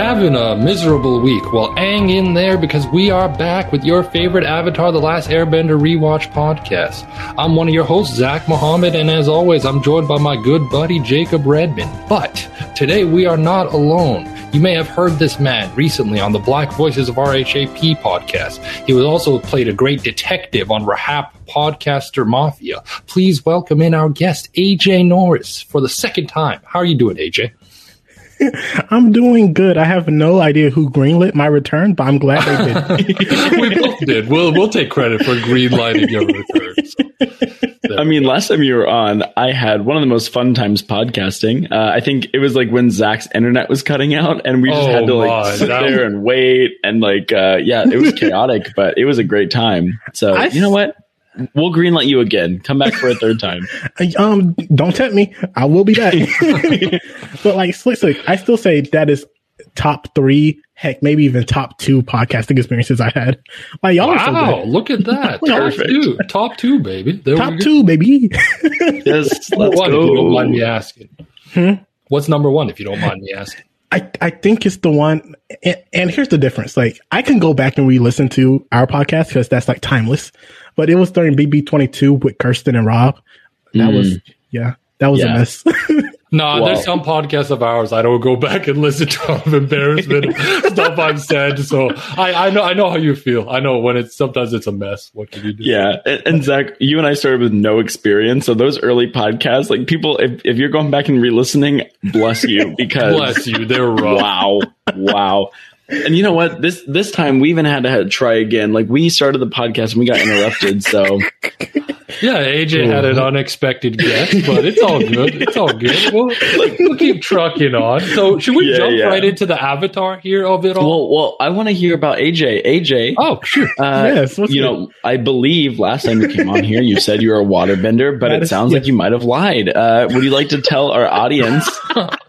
Having a miserable week. Well, hang in there because we are back with your favorite Avatar The Last Airbender rewatch podcast. I'm one of your hosts, Zach Mohammed, and as always, I'm joined by my good buddy, Jacob Redman. But today we are not alone. You may have heard this man recently on the Black Voices of RHAP podcast. He was also played a great detective on RHAP Podcaster Mafia. Please welcome in our guest, AJ Norris, for the second time. How are you doing, AJ? I'm doing good. I have no idea who greenlit my return, but I'm glad they did. we both did. We'll we'll take credit for greenlighting your return. So, I mean, last time you were on, I had one of the most fun times podcasting. Uh, I think it was like when Zach's internet was cutting out, and we just Oh had to like my, sit that there and wait, and like, uh, yeah, it was chaotic, but it was a great time. So I- you know what? We'll greenlight you again. Come back for a third time. um, don't tempt me. I will be back. but like Slick Slick, I still say that is top three, heck, maybe even top two podcasting experiences I had. Like y'all are so wow, look at that. top two. Top two, baby. There Top two, baby. Yes, let's one, if you don't mind me go. asking. Hmm? What's number one, if you don't mind me asking? I, I think it's the one, and, and here's the difference. Like, I can go back and re-listen to our podcast because that's like timeless. But it was during BB22 with Kirsten and Rob. That was, mm. yeah, that was Yeah. a mess. No, Wow. there's some podcasts of ours I don't go back and listen to of embarrassment stuff I've said. So I, I know I know how you feel. I know when it's sometimes it's a mess. What can you do? Yeah, and, and Zach, you and I started with no experience, so those early podcasts, like people, if, if you're going back and re-listening, bless you because Bless you. They're rough. wow, wow. And you know what? This this time we even had to try again. Like we started the podcast and we got interrupted. So Yeah, AJ had an unexpected guest, but it's all good. It's all good. We'll, we'll keep trucking on. So should we Yeah, jump yeah. right into the avatar here of it all? well, well, I want to hear about AJ. AJ, oh, sure. uh, Yes, you good? know, I believe last time you came on here, you said you were a waterbender, but That it is- sounds like you might have lied. Uh, would you like to tell our audience?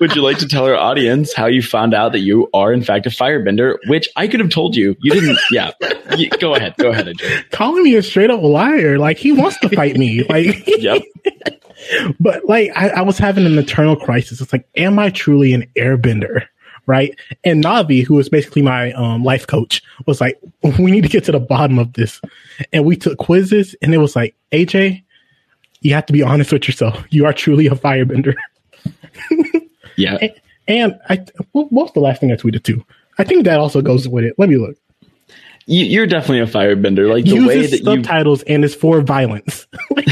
would you like to tell our audience how you found out that you are in fact a firebender? Which I could have told you. You didn't. Yeah. Y- go ahead. Go ahead, AJ. Calling me a straight up liar. Like, he wants to fight me. Like, Yep. but like I, I was having an internal crisis. It's like, am I truly an airbender? Right. And Navi, who was basically my um, life coach, was like, we need to get to the bottom of this. And we took quizzes and it was like, AJ, you have to be honest with yourself. You are truly a firebender. Yeah. And I, what what was the last thing I tweeted to? I think that also goes with it. Let me look. You, you're definitely a firebender. Like the Uses way that you subtitles and is for violence. like,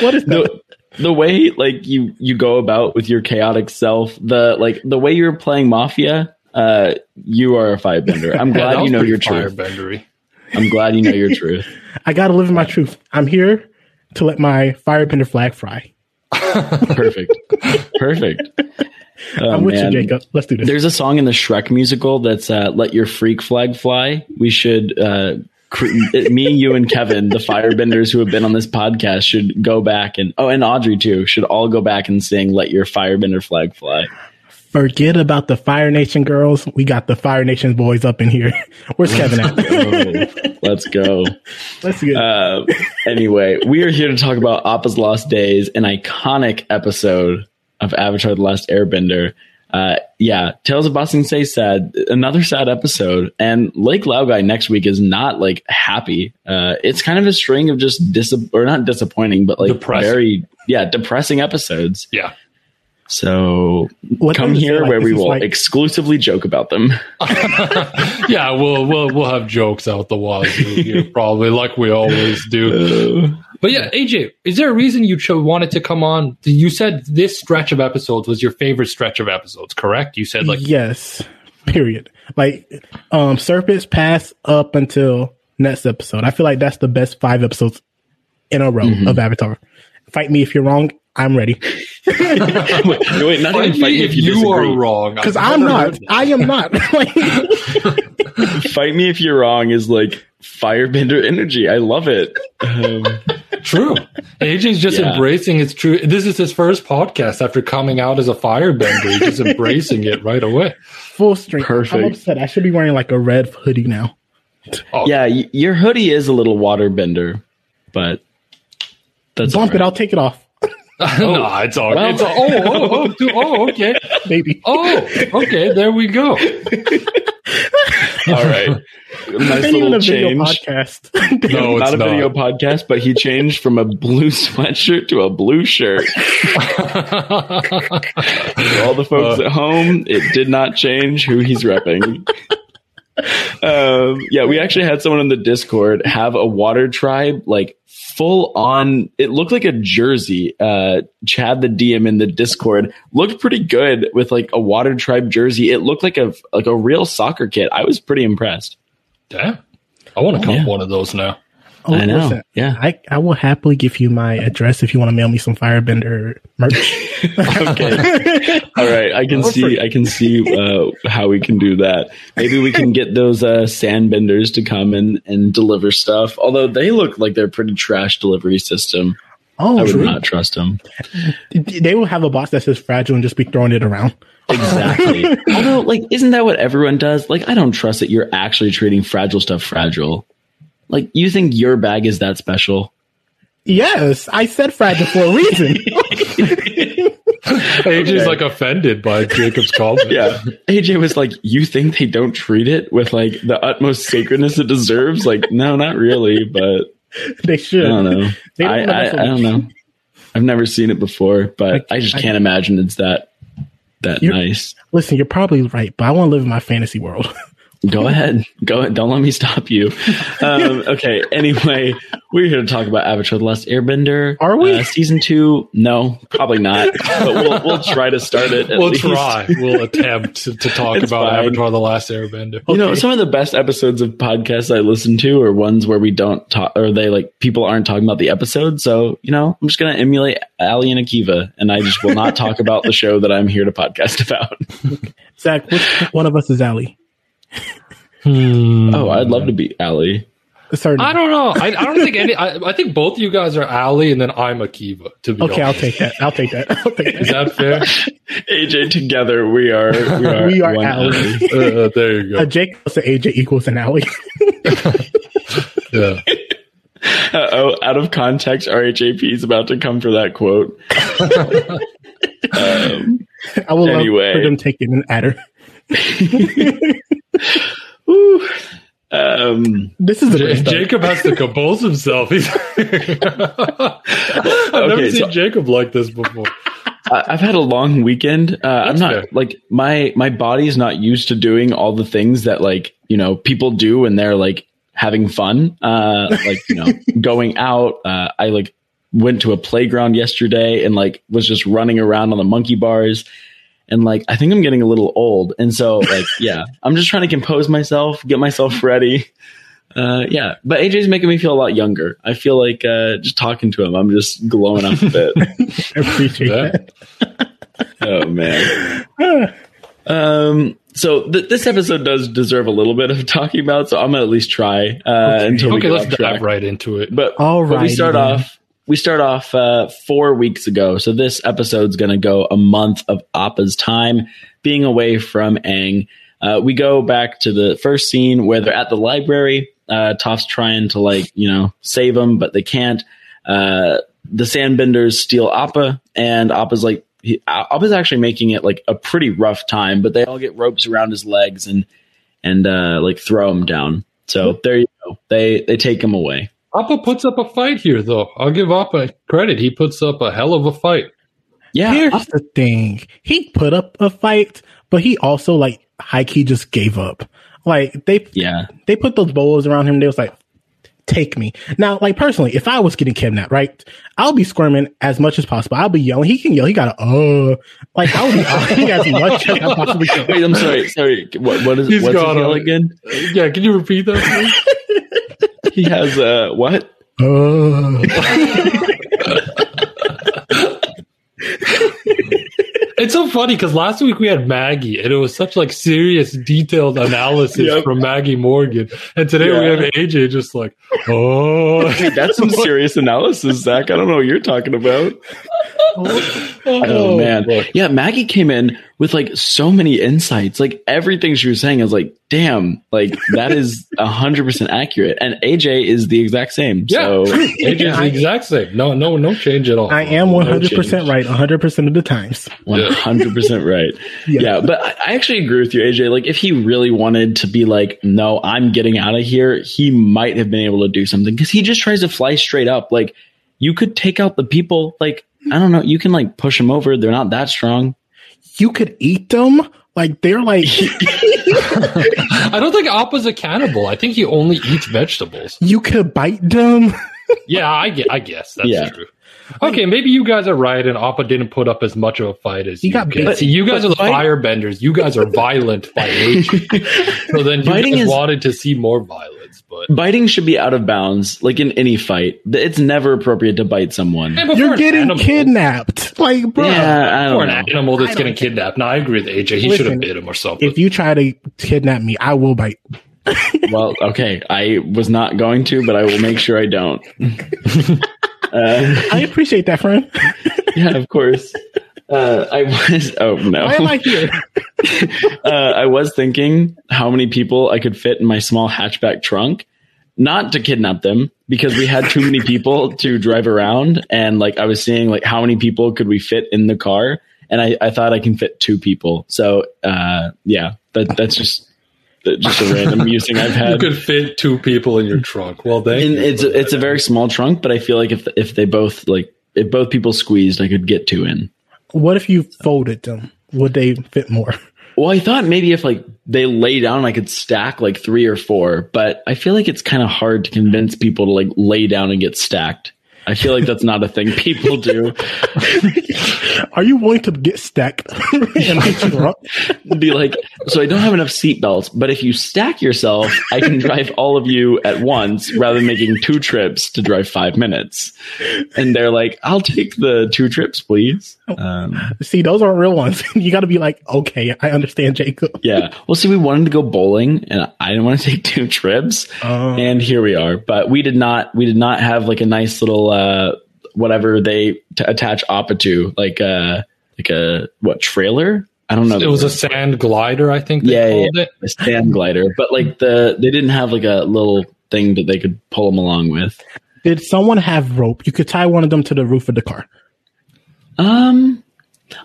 what is that? the, the way like you you go about with your chaotic self the like the way you're playing mafia uh you are a firebender i'm glad was you know pretty your truth firebendery. i'm glad you know your truth I gotta live in my truth. I'm here to let my firebender flag fry. perfect perfect Oh, I'm with man. you, Jacob. Let's do this. there's a song in the shrek musical that's uh let your freak flag fly we should uh cr- me you and kevin the firebenders who have been on this podcast should go back and oh and audrey too should all go back and sing let your firebender flag fly Forget about the Fire Nation girls. We got the Fire Nation boys up in here. Where's Kevin at? Oh, let's go Let's go. Uh, anyway, we are here to talk about Appa's Lost Days, an iconic episode of Avatar: The Last Airbender. Uh, yeah, Tales of Ba Sing Se sad, another sad episode, and Lake Laogai next week is not like happy. Uh, it's kind of a string of just dis or not disappointing, but like Depressing. very yeah depressing episodes. Yeah. So Let come them just say, here like, where this we will like- exclusively joke about them. yeah, we'll we'll we'll have jokes out the wazoo here, probably like we always do. But yeah, AJ, is there a reason you cho- wanted to come on? You said this stretch of episodes was your favorite stretch of episodes, correct? You said like yes. Period. Like um Serpents pass up until next episode. I feel like that's the best five episodes in a row Mm-hmm. of Avatar. Fight me if you're wrong. I'm ready. wait, wait, not even fight me if you, you disagree. are wrong. Because I've I'm not. I am not. Fight me if you're wrong is like firebender energy. I love it. Um, True. AJ's just Yeah. embracing his true. This is his first podcast after coming out as a firebender. He's just embracing it right away. full strength. Perfect. I'm upset. I should be wearing like a red hoodie now. Oh, yeah, y- your hoodie is a little waterbender, but that's Bump all it. I'll take it off. no, it's all. Well- it's oh, oh, oh, oh, okay. Maybe. Oh, okay. There we go. All right. Nice even little change. podcast. No, not it's a video podcast, but he changed from a blue sweatshirt to a blue shirt. All the folks Uh. at home, it did not change who he's repping. Um, yeah, we actually had someone in the Discord have a water tribe like full on. It looked like a jersey. Uh, Chad, the DM in the Discord, looked pretty good with like a water tribe jersey. It looked like a like a real soccer kit. I was pretty impressed. Damn. I want to come Yeah. one of those now. Oh, I know. listen, Yeah. I, I will happily give you my address if you want to mail me some Firebender merch. okay. All right. I can see. I can see uh, how we can do that. Maybe we can get those uh, sandbenders to come and and deliver stuff. Although they look like they're pretty trash delivery system. Oh, I would true. not trust them. They will have a box that says fragile and just be throwing it around. Exactly. Although, like, isn't that what everyone does? Like, I don't trust that you're actually treating fragile stuff fragile. Like, you think your bag is that special? Yes, I said fragile for a reason. AJ's like offended by Jacob's comment. Yeah. AJ was like, You think they don't treat it with like the utmost sacredness it deserves? Like, no, not really, but they should. I don't know. They don't I, know I, I don't know i've never seen it before, but I- I just can't imagine it's that that You're- nice. Listen, you're probably right, but I want to live in my fantasy world. Go ahead. Go ahead. Don't let me stop you. Um, okay. Anyway, we're here to talk about Avatar The Last Airbender. Are we? Uh, season two? No, probably not. But we'll, we'll try to start it. at We'll least. try. We'll attempt to, to talk It's about fine. Avatar: The Last Airbender. You know, some of the best episodes of podcasts I listen to are ones where we don't talk, or they like people aren't talking about the episode. So, you know, I'm just going to emulate Ali and Akiva, and I just will not talk about the show that I'm here to podcast about. Zach, which one of us is Allie? Hmm. Oh, I'd love to be Ali. Certainly. I don't know. I, I don't think any. I, I think both you guys are Ali, and then I'm Akiva. To be Okay, I'll honest. take that. I'll take that. I'll take Is that. that fair? AJ, together we are we are, We are one Ali. uh, there you A go. Jake plus an AJ equals an Allie. Yeah. Uh, oh, out of context, RHAP is about to come for that quote. um, I will Anyway. love for them taking an adder. Whew. um, This is the J- Jacob has to compose himself. He's I've never seen so- Jacob like this before. I- I've had a long weekend. Uh, I'm not fair. like my my body's not used to doing all the things that like you know people do when they're like having fun. Uh, like you know going out. Uh, I like went to a playground yesterday and like was just running around on the monkey bars. And like I think I'm getting a little old, and so like yeah, I'm just trying to compose myself, get myself ready. Uh, yeah, but AJ's making me feel a lot younger. I feel like uh, just talking to him, I'm just glowing up a bit. I appreciate that. oh man. Um. So th- this episode does deserve a little bit of talking about, so I'm gonna at least try uh, Okay. until we Okay, get let's off dive right into it. But, but we start then. off. We start off uh, four weeks ago, so this episode's going to go a month of Appa's time being away from Aang. Uh, we go back to the first scene where they're at the library. Uh, Toph's trying to like you know save them, but they can't. Uh, the Sandbenders steal Appa, and Appa's like he, Appa's actually making it like a pretty rough time. But they all get ropes around his legs and and uh, like throw him down. So there you go. They they take him away. Appa puts up a fight here, though. I'll give Appa credit. He puts up a hell of a fight. Yeah, Here's the thing. He put up a fight, but he also like high key just gave up. Like they yeah. they put those bolos around him. They was like, take me. Now, like personally, if I was getting kidnapped, right, I'll be squirming as much as possible. I'll be yelling. He can yell. He got a uh, like I would be yelling as much as I possibly can. Wait, I'm sorry. Sorry. What, what is He's what's his got yell a- again? Yeah, can you repeat that? He has uh what? It's so funny because last week we had Maggie, and it was such like serious, detailed analysis Yep. from Maggie Morgan, and today we have AJ just like, oh, that's some serious analysis, Zach. I don't know what you're talking about. Oh, oh man, yeah. Maggie came in with like so many insights. Like everything she was saying, I was like, "Damn!" Like that is hundred percent accurate. And AJ is the exact same. Yeah, So AJ's the exact same. No, no, no change at all. I am 100% change. right 100% of the times. One hundred percent right. Yeah. Yeah, but I I actually agree with you, AJ. Like, if he really wanted to be like, "No, I'm getting out of here," he might have been able to do something because he just tries to fly straight up. Like, you could take out the people. Like, I don't know. You can like push them over. They're not that strong. You could eat them. Like they're like I don't think Appa's a cannibal. I think he only eats vegetables. you could bite them. Yeah, I guess, I guess that's Yeah. true. Okay, maybe you guys are right, and Appa didn't put up as much of a fight as He you got guys. bit. See, you guys are the fight- firebenders. You guys are violent by nature. so then you Fighting guys is- wanted to see more violence, but Biting should be out of bounds. Like in any fight, it's never appropriate to bite someone. Hey, You're getting animal- kidnapped. Like, bro. Yeah, I don't an know. animal that's getting don't- kidnapped. No, I agree with AJ. He should have bit him or something. If you try to kidnap me, I will bite. Well, okay, I was not going to, but I will make sure I don't. uh, I appreciate that, friend. yeah, of course. Uh, I was. Oh no! Why am I here? uh, I was thinking how many people I could fit in my small hatchback trunk, not to kidnap them because we had too many people to drive around, and like I was seeing like how many people could we fit in the car, and I, I thought I can fit two people. So uh, yeah, that that's just just a random using I've had. you could fit two people in your trunk. Well, you. it's a, it's a very small trunk, but I feel like if if they both like if both people squeezed, I could get two in. What if you folded them? Would they fit more? Well, I thought maybe if like they lay down, I could stack like three or four, but I feel like it's kind of hard to convince people to like lay down and get stacked. I feel like that's not a thing people do. Are you willing to get stacked in my trunk? Be like, so I don't have enough seatbelts, but if you stack yourself, I can drive all of you at once rather than making two trips to drive five minutes. And they're like, I'll take the two trips, please. Um, See, those aren't real ones. you got to be like, okay, I understand, Jacob. Yeah. Well, see, we wanted to go bowling, and I didn't want to take two trips, Oh. and here we are. But we did not. We did not have like a nice little uh, whatever they t- attach Appa to, like a like a what trailer? I don't know. it was a sand glider, I think they Yeah, yeah, it. a stand glider, but like the they didn't have like a little thing that they could pull them along with. Did someone have rope? You could tie one of them to the roof of the car. Um,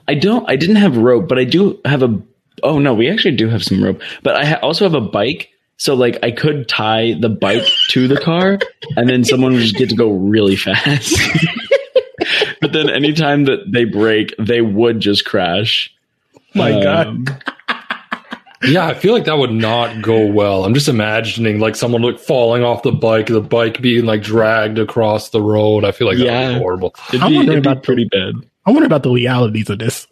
I don't. I didn't have rope, but I do have a. Oh no, we actually do have some rope, but I ha- also have a bike. So like, I could tie the bike to the car, and then someone would just get to go really fast. but then anytime that they break, they would just crash. My Um, God. Yeah, I feel like that would not go well. I'm just imagining like someone like falling off the bike, the bike being like dragged across the road. I feel like that would be horrible. It'd I'm be, wondering it'd be about the- pretty bad. I wonder about the legalities of this.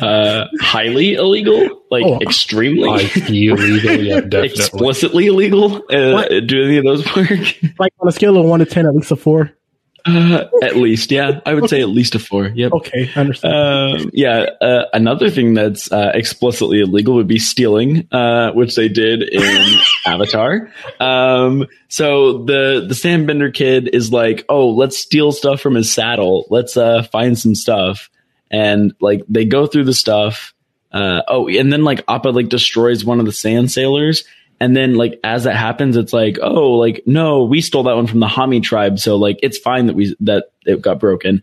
Uh, highly illegal, like Oh. extremely. I feel illegal, yeah, definitely. explicitly illegal. Uh, do any of those work? Like on a scale of one to 10, at least a four. Uh, at least, yeah, I would say at least a four. Yep. Okay, I understand. Um, yeah. Uh, another thing that's uh, explicitly illegal would be stealing, uh, which they did in Avatar. Um, so the the Sandbender kid is like, "Oh, let's steal stuff from his saddle. Let's uh, find some stuff." And like they go through the stuff. Uh, oh, and then like Appa like destroys one of the sand sailors. And then like as that happens, it's like, oh, like no, we stole that one from the Hami tribe, so like it's fine that we that it got broken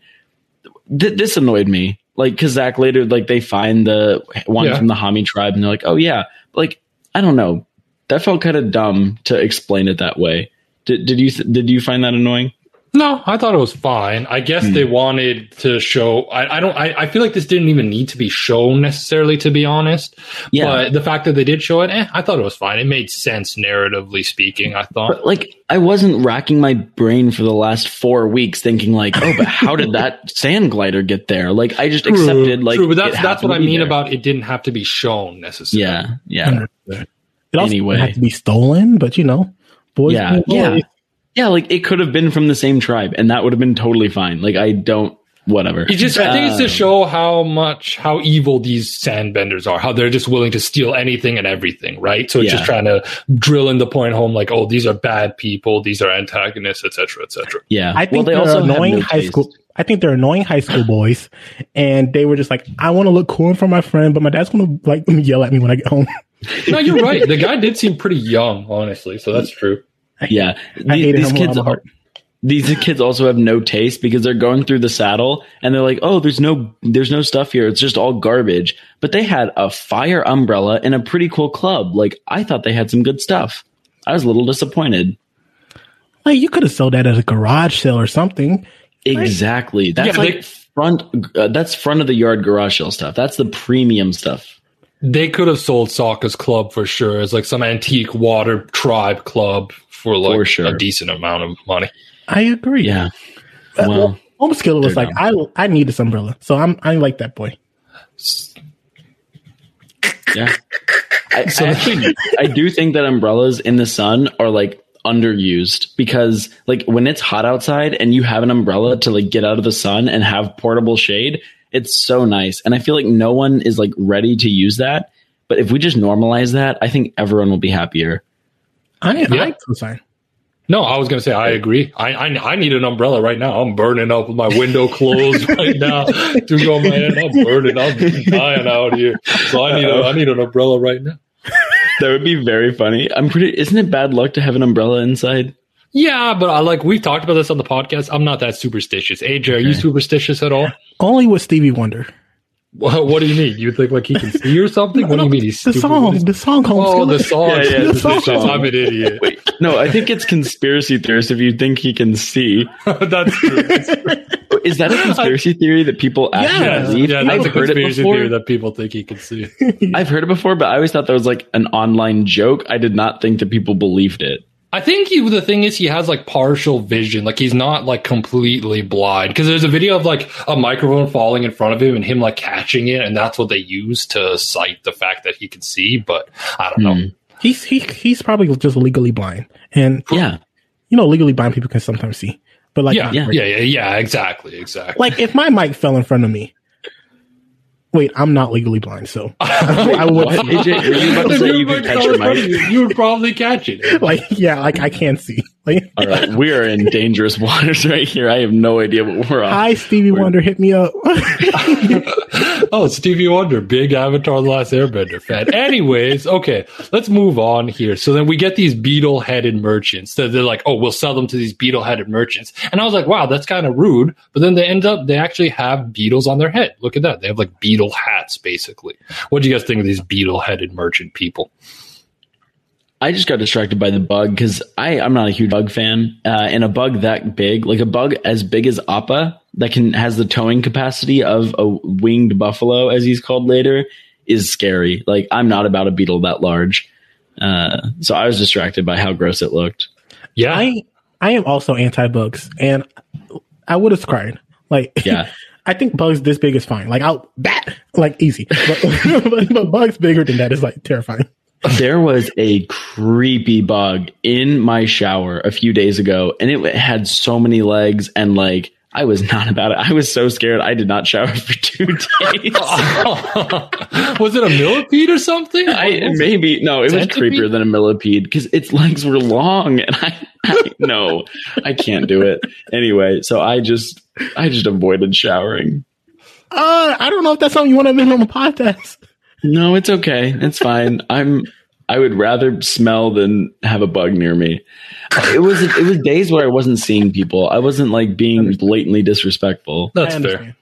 th- this annoyed me. Like, cause Zach later, like, they find the one Yeah. from the Hami tribe and they're like, oh, yeah. Like, I don't know. That felt kind of dumb to explain it that way. Did, did you, th- did you find that annoying? No, I thought it was fine. I guess Hmm. they wanted to show. I, I don't. I, I feel like this didn't even need to be shown necessarily, to be honest. Yeah. But the fact that they did show it, eh, I thought it was fine. It made sense narratively speaking. I thought. But like, I wasn't racking my brain for the last four weeks thinking like, oh, but how did that sand glider get there? Like, I just accepted like. True, but that's that's what I mean there. about it. Didn't have to be shown necessarily. Yeah, yeah, It also Anyway. didn't have to be stolen, but you know, boys. yeah, being yeah, boys. Yeah. Like, it could have been from the same tribe, and that would have been totally fine. Like, I don't. Whatever. It just, I think it's to Um, show how much, how evil these sandbenders are, how they're just willing to steal anything and everything, right? So it's Yeah. just trying to drill in the point home, like, oh, these are bad people, these are antagonists, etc., etc. Yeah. I think well, they they're also have annoying no high taste. school. I think they're annoying high school boys, and they were just like, "I want to look cool in front of my friend, but my dad's gonna like yell at me when I get home." No, you're right. The guy did seem pretty young, honestly, so that's true. Yeah, I The- these kids. with all my heart. These kids also have no taste because they're going through the saddle and they're like, "Oh, there's no, there's no stuff here. It's just all garbage." But they had a fire umbrella and a pretty cool club. Like I thought they had some good stuff. I was a little disappointed. Like you could have sold that at a garage sale or something. Exactly. That's Yeah, like front. Uh, that's front of the yard garage sale stuff. That's the premium stuff. They could have sold Sokka's club for sure as like some antique water tribe club for like For sure. a decent amount of money. I agree. Yeah. Well, Home skill was like, I I need this umbrella, so I'm I like that boy. Yeah. I, I actually I do think that umbrellas in the sun are like underused because like when it's hot outside and you have an umbrella to like get out of the sun and have portable shade, it's so nice. And I feel like no one is like ready to use that. But if we just normalize that, I think everyone will be happier. I Yeah. I co-sign. No, I was gonna say I agree. I, I I need an umbrella right now. I'm burning up with my window closed right now. Dude, go man, I'm burning. I'm dying out here. So I need a, I need an umbrella right now. That would be very funny. I'm pretty isn't it bad luck to have an umbrella inside? Yeah, but I like we've talked about this on the podcast. I'm not that superstitious. AJ, are you superstitious at all? Only with Stevie Wonder. What, what do you mean? You think like he can see or something? What do you mean he's The stupid? song, the song, home Oh, skill. the song. Yeah, yeah, the song. I'm an idiot. No, I think it's conspiracy theorists if you think he can see. That's true. Is that a conspiracy theory that people actually Yeah. believe? Yeah, that's I've a heard it conspiracy before. theory that people think he can see. I've heard it before, but I always thought that was like an online joke. I did not think that people believed it. I think he, the thing is he has like partial vision. Like he's not like completely blind because there's a video of like a microphone falling in front of him and him like catching it, and that's what they use to cite the fact that he can see. But I don't know. Hmm. He's he he's probably just legally blind, and Yeah. you know, legally blind people can sometimes see. But like, yeah, yeah. yeah, yeah, yeah, exactly, exactly. like if my mic fell in front of me. Wait, I'm not legally blind, so I would AJ, were you about to say your you could catch fell your in front of mic? You, you would probably catch it. like yeah, like I can't see. Like, All right, we are in dangerous waters right here. I have no idea what we're on. hi Stevie Wonder, hit me up. Oh, Stevie Wonder, big Avatar: The Last Airbender fan. Anyways, okay, let's move on here. So then we get these beetle-headed merchants. That they're like, oh, we'll sell them to these beetle-headed merchants. And I was like, wow, that's kind of rude. But then they end up, they actually have beetles on their head. Look at that. They have like beetle hats, basically. What do you guys think of these beetle-headed merchant people? I just got distracted by the bug because I I'm not a huge bug fan, uh, and a bug that big, like a bug as big as Appa, that can has the towing capacity of a winged buffalo, as he's called later, is scary. Like I'm not about a beetle that large, uh, so I was distracted by how gross it looked. Yeah. I I am also anti bugs, and I would have cried. Like Yeah. I think bugs this big is fine. Like I'll bat like easy, but, but, but bugs bigger than that is like terrifying. There was a creepy bug in my shower a few days ago, and it had so many legs, and like I was not about it. I was so scared. I did not shower for two days. was it a millipede or something? I What it? maybe no, it was creepier than a millipede because its legs were long, and I, I no, I can't do it anyway. So I just I just avoided showering. Uh, I don't know if that's something you want to admit on the podcast. No, it's okay. It's fine. I'm. I would rather smell than have a bug near me. It was it was days where I wasn't seeing people. I wasn't like being blatantly disrespectful. That's fair.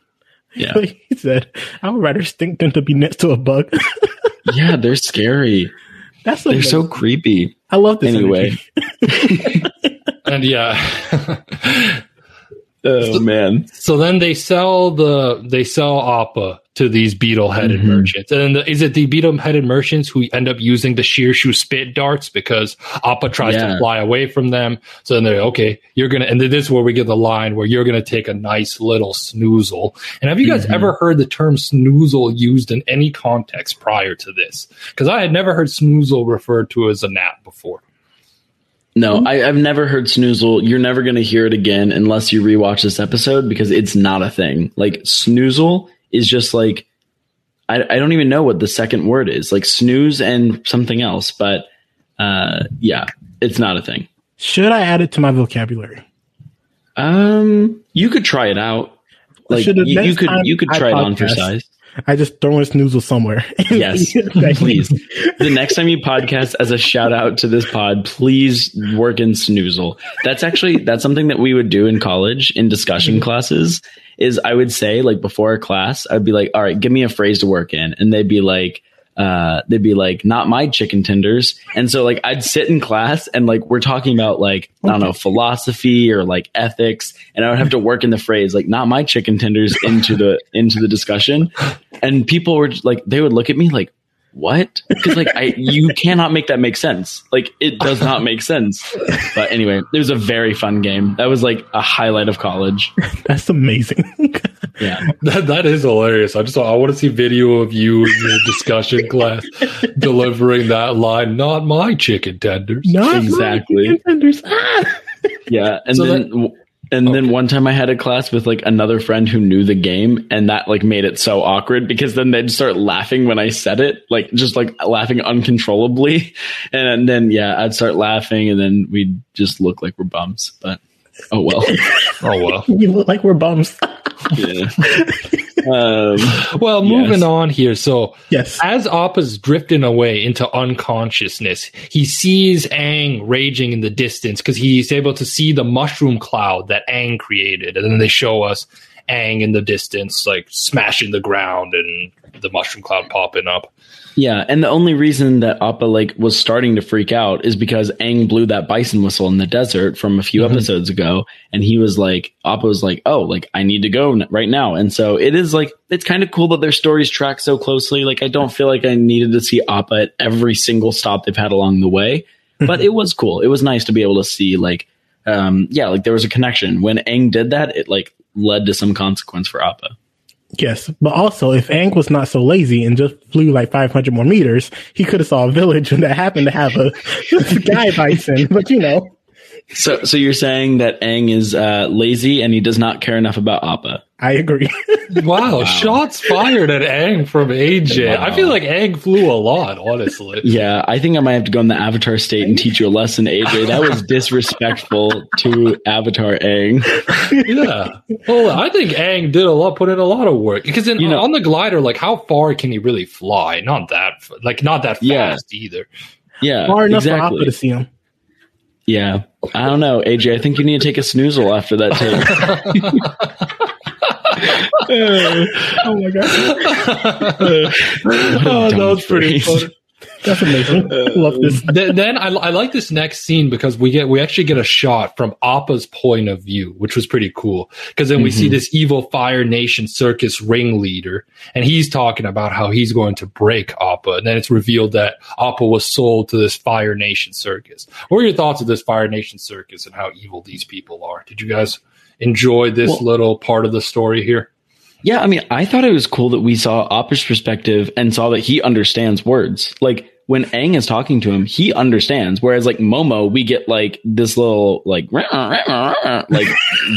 Yeah, Like he said, I would rather stink than to be next to a bug. yeah, they're scary. that's They're amazing. so creepy. I love this Anyway. And yeah. Oh man. So then they sell the they sell Appa to these beetle headed Mhm. merchants, and the, is it the beetle headed merchants who end up using the shirshu spit darts because Appa tries Yeah. to fly away from them? So then they're okay. You're gonna, and then this is where we get the line where you're gonna take a nice little snoozle. And have you guys Mhm. ever heard the term snoozle used in any context prior to this? Because I had never heard snoozle referred to as a nap before. No, I, I've never heard snoozle. You're never going to hear it again unless you rewatch this episode because it's not a thing. Like snoozle is just like I, I don't even know what the second word is. Like snooze and something else, but uh, yeah, it's not a thing. Should I add it to my vocabulary? Um, you could try it out. Like Should you, you could you could I try it on for size. I just throw in snoozle somewhere. Yes, please. The next time you podcast, as a shout out to this pod, please work in snoozle. That's actually that's something that we would do in college in discussion classes. Is I would say like before a class, I'd be like, "All right, give me a phrase to work in," and they'd be like, uh, "They'd be like, not my chicken tenders." And so like I'd sit in class and like we're talking about like I don't know philosophy or like ethics, and I would have to work in the phrase like "not my chicken tenders" into the into the discussion, and people were like they would look at me like what because like i you cannot make that make sense like it does not make sense but anyway it was a very fun game that was like a highlight of college That's amazing. yeah That that is hilarious. I just I want to see video of you in your discussion class delivering that line. Not my chicken tenders. Not my Exactly. chicken tenders. Ah! yeah and So then and then one time i had a class with like another friend who knew the game and that like made it so awkward because then they'd start laughing when i said it like just like laughing uncontrollably. And then yeah i'd start laughing and then we'd just look like we're bums. But oh well Oh well. You look like we're bums. yeah. um, Well, moving Yes. on here. So yes. as Appa's drifting away into unconsciousness, he sees Aang raging in the distance because he's able to see the mushroom cloud that Aang created. And then they show us Aang in the distance, like smashing the ground and the mushroom cloud popping up. Yeah, and the only reason that Appa like was starting to freak out is because Aang blew that bison whistle in the desert from a few Mhm. episodes ago, and he was like, Appa was like, "Oh, like I need to go n- right now." And so it is like it's kind of cool that their stories track so closely. Like I don't feel like I needed to see Appa at every single stop they've had along the way, but it was cool. It was nice to be able to see like, um, yeah, like there was a connection when Aang did that. It like led to some consequence for Appa. Yes. But also, if Aang was not so lazy and just flew like 500 more meters, he could have saw a village that happened to have a sky bison. But you know, So, so you're saying that Aang is uh, lazy and he does not care enough about Appa? I agree. Wow, shots fired at Aang from AJ. I feel like Aang flew a lot, honestly. Yeah, I think I might have to go in the Avatar state and teach you a lesson, AJ. That was disrespectful to Avatar Aang. yeah. Well, I think Aang did a lot, put in a lot of work because in, You know- on the glider, like how far can he really fly? Not that, like not that fast Yeah. either. Yeah, Far enough for Appa to see him. Yeah, I don't know, AJ. I think you need to take a snoozle after that tape. Oh my god, oh, that was pretty phrase. funny. That's amazing. Love this. then, then I, I like this next scene because we get we actually get a shot from Appa's point of view, which was pretty cool. Because then we see Mhm. this evil Fire Nation circus ringleader, and he's talking about how he's going to break Appa, and then it's revealed that Appa was sold to this Fire Nation circus. What were your thoughts of this Fire Nation circus and how evil these people are? Did you guys enjoy this Well- little part of the story here? Yeah, I mean, I thought it was cool that we saw Appa's perspective and saw that he understands words. Like when Aang is talking to him, he understands. Whereas like Momo, we get like this little like like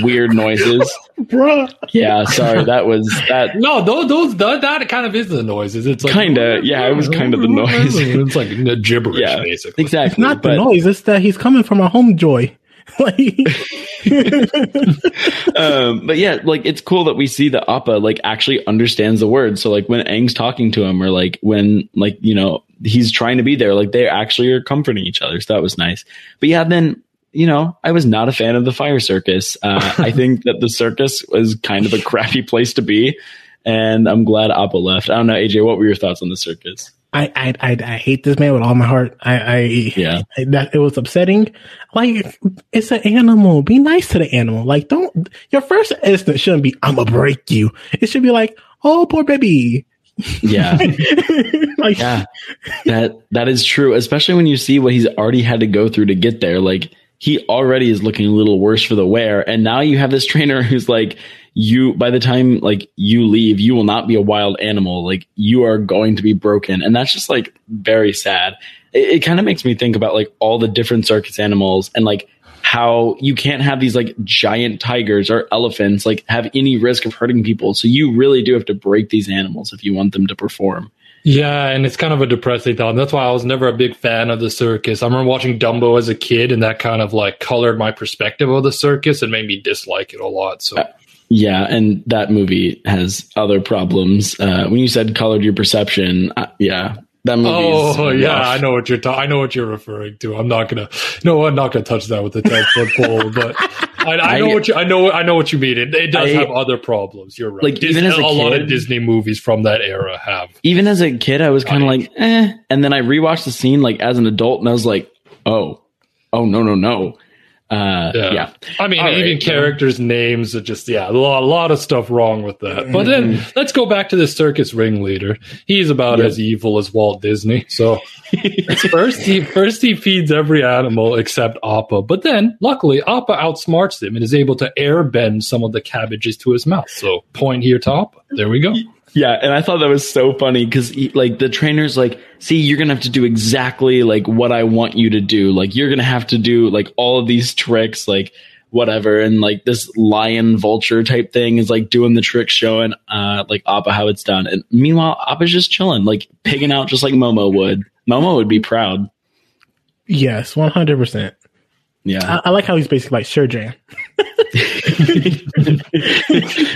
weird noises. Bruh. Yeah, sorry, that was that. No, those, those that, that kind of is the noises. It's like Kinda, yeah, it was kind of the noise. it's like gibberish, Yeah, basically. Exactly. It's not the but, noise, it's that he's coming from a home joy. like, um, but yeah, like it's cool that we see that Appa like actually understands the words. So like when Aang's talking to him, or like when like you know he's trying to be there, like they actually are comforting each other. So that was nice. But yeah, then you know I was not a fan of the fire circus. Uh, I think that the circus was kind of a crappy place to be, and I'm glad Appa left. I don't know, AJ, what were your thoughts on the circus? I, I I I hate this man with all my heart. I I Yeah. I- that it was upsetting. Like it's an animal. Be nice to the animal. Like don't your first instinct shouldn't be I'm gonna break you. It should be like oh poor baby. Yeah. like Yeah, that that is true. Especially when you see what he's already had to go through to get there. Like he already is looking a little worse for the wear, and now you have this trainer who's like, you. By the time like you leave, you will not be a wild animal. Like you are going to be broken, and that's just like very sad. It, it kind of makes me think about like all the different circus animals and like how you can't have these like giant tigers or elephants like have any risk of hurting people. So you really do have to break these animals if you want them to perform. Yeah, and it's kind of a depressing thought. That's why I was never a big fan of the circus. I remember watching Dumbo as a kid, and that kind of like colored my perspective of the circus and made me dislike it a lot. So uh, Yeah, and that movie has other problems. Uh, when you said colored your perception, uh, yeah, that movie. Oh yeah, rough. I know what you're ta- I know what you're referring to. I'm not gonna. No, I'm not gonna touch that with a ten foot pole. But I, I know I- what you. I know. I know what you mean. It, it does I- have other problems. You're right. Like, Disney, even as a lot kid- of Disney movies from that era have. Even as a kid, I was kind of like, eh, and then I rewatched the scene like as an adult, and I was like, oh, oh no, no, no. Uh, Yeah. yeah. I mean, All right, even yeah. characters' names are just yeah, a lot, a lot of stuff wrong with that. But then Mm-hmm. let's go back to the circus ringleader. He's about Yep. as evil as Walt Disney. So first he first he feeds every animal except Appa, but then luckily Appa outsmarts him and is able to air bend some of the cabbages to his mouth. So point here to Appa. There we go. Yeah, and I thought that was so funny because like the trainer's like, see, you're gonna have to do exactly like what I want you to do. Like you're gonna have to do like all of these tricks, like whatever, and like this lion vulture type thing is like doing the trick, showing uh like Appa how it's done. And meanwhile, Appa's just chilling, like pigging out just like Momo would. Momo would be proud. yes, one hundred percent. Yeah. I, I like how he's basically like sure Jan.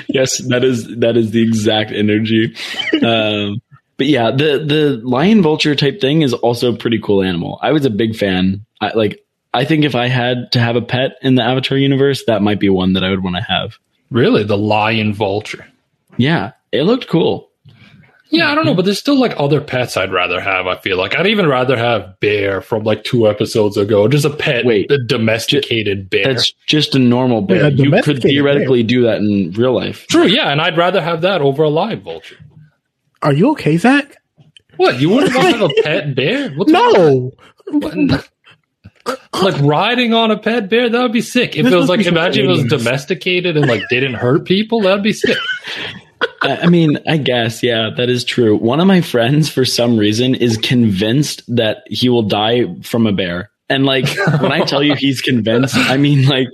yes, that is that is the exact energy. Um, but yeah, the the lion vulture type thing is also a pretty cool animal. I was a big fan. I like. I think if I had to have a pet in the Avatar universe, that might be one that I would want to have. Really, the lion vulture. Yeah, it looked cool. Yeah, I don't know, but there's still like other pets I'd rather have. I feel like I'd even rather have bear from like two episodes ago, just a pet, Wait. a domesticated bear. That's just a normal bear. Yeah, a you could domesticated theoretically do that in real life. True, yeah, and I'd rather have that over a live vulture. Are you okay, Zach? What you wouldn't want to have a pet bear? What's No. like riding on a pet bear. That would be sick. If This it was like imagine if it was domesticated and like didn't hurt people. That'd be sick. I mean, I guess, yeah, that is true. One of my friends, for some reason, is convinced that he will die from a bear. And like, when I tell you he's convinced, I mean, like,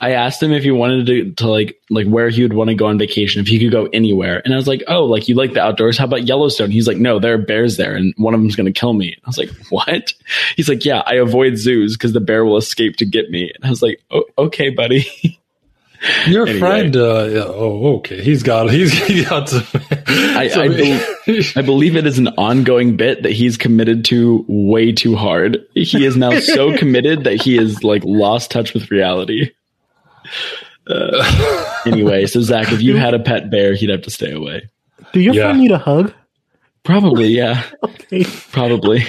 I asked him if he wanted to, to like, like where he would want to go on vacation, if he could go anywhere. And I was like, oh, like you like the outdoors? How about Yellowstone? He's like, no, there are bears there, and one of them's going to kill me. I was like, what? He's like, yeah, I avoid zoos because the bear will escape to get me. And I was like, oh, okay, buddy. Your Anyway. friend, uh, yeah, oh, okay, he's got he's he got some. I, some- I, bel- I believe it is an ongoing bit that he's committed to way too hard. He is now so committed that he is like lost touch with reality. Uh, anyway, so Zach, if you had a pet bear, he'd have to stay away. Do your Yeah. friend need a hug? Probably, yeah, Okay. probably.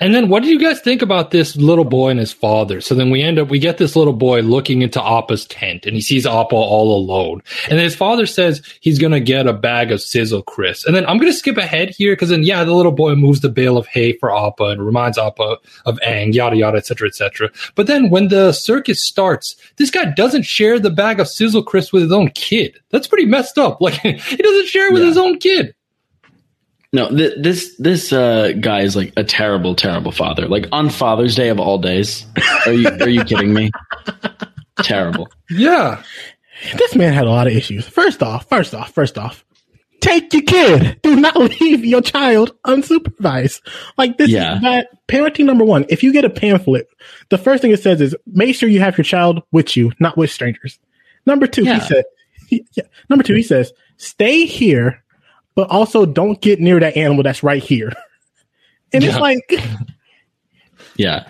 And then what do you guys think about this little boy and his father? So then we end up, we get this little boy looking into Appa's tent and he sees Appa all alone. And then his father says he's going to get a bag of sizzle crisps. And then I'm going to skip ahead here because then, yeah, the little boy moves the bale of hay for Appa and reminds Appa of Aang, yada, yada, et cetera, et cetera. But then when the circus starts, this guy doesn't share the bag of sizzle crisps with his own kid. That's pretty messed up. Like he doesn't share it with Yeah. his own kid. No, th- this this uh, guy is like a terrible, terrible father. Like on Father's Day of all days. Are you are you kidding me? Terrible. Yeah. This man had a lot of issues. First off, first off, first off, take your kid. Do not leave your child unsupervised. Like this Yeah. is parenting number one. If you get a pamphlet, the first thing it says is make sure you have your child with you, not with strangers. Number two, Yeah. he said, he- yeah. number two, he says, stay here, but also don't get near that animal that's right here. And Yeah. it's like, Yeah.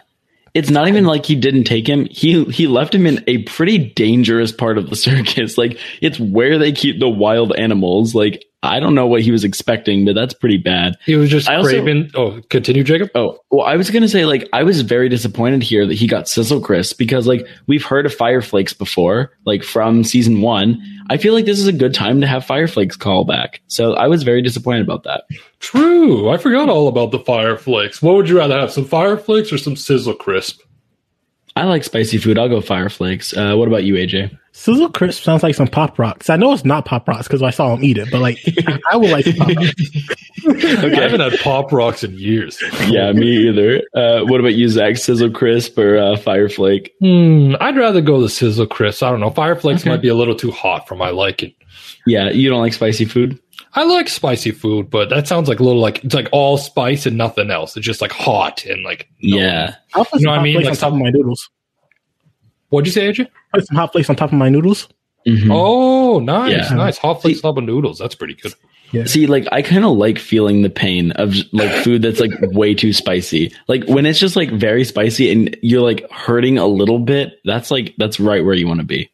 it's not even like he didn't take him. He he left him in a pretty dangerous part of the circus. Like it's where they keep the wild animals. Like I don't know what he was expecting, but that's pretty bad. He was just I also- oh, continue, Jacob. Oh, well, I was gonna say like I was very disappointed here that he got Sizzle Crisp because like we've heard of Fire Flakes before, like from season one. I feel like this is a good time to have Fireflakes call back. So I was very disappointed about that. True. I forgot all about the Fireflakes. What would you rather have, some Fireflakes or some sizzle crisp? I like spicy food. I'll go Fire Flakes. Uh, what about you, AJ? Sizzle crisp sounds like some pop rocks. I know it's not pop rocks because I saw him eat it, but like I would like pop rocks. I haven't had pop rocks in years. Yeah, me either. Uh, what about you, Zach? Sizzle Crisp or uh, Fire Flake? Hmm, I'd rather go the sizzle crisp. I don't know. Fire flakes Okay. might be a little too hot for my liking. Yeah, you don't like spicy food? I like spicy food, but that sounds like a little like it's like all spice and nothing else. It's just like hot and like no- Yeah. I'll You know what I hot mean? flakes Like on top of my noodles. What'd you say, AJ? Put some hot flakes on top of my noodles. Mhm. Oh, nice, Yeah. nice. Hot flakes, on top of noodles. That's pretty good. Yeah. See, like I kind of like feeling the pain of like food that's like way too spicy. Like when it's just like very spicy and you're like hurting a little bit, that's like that's right where you want to be.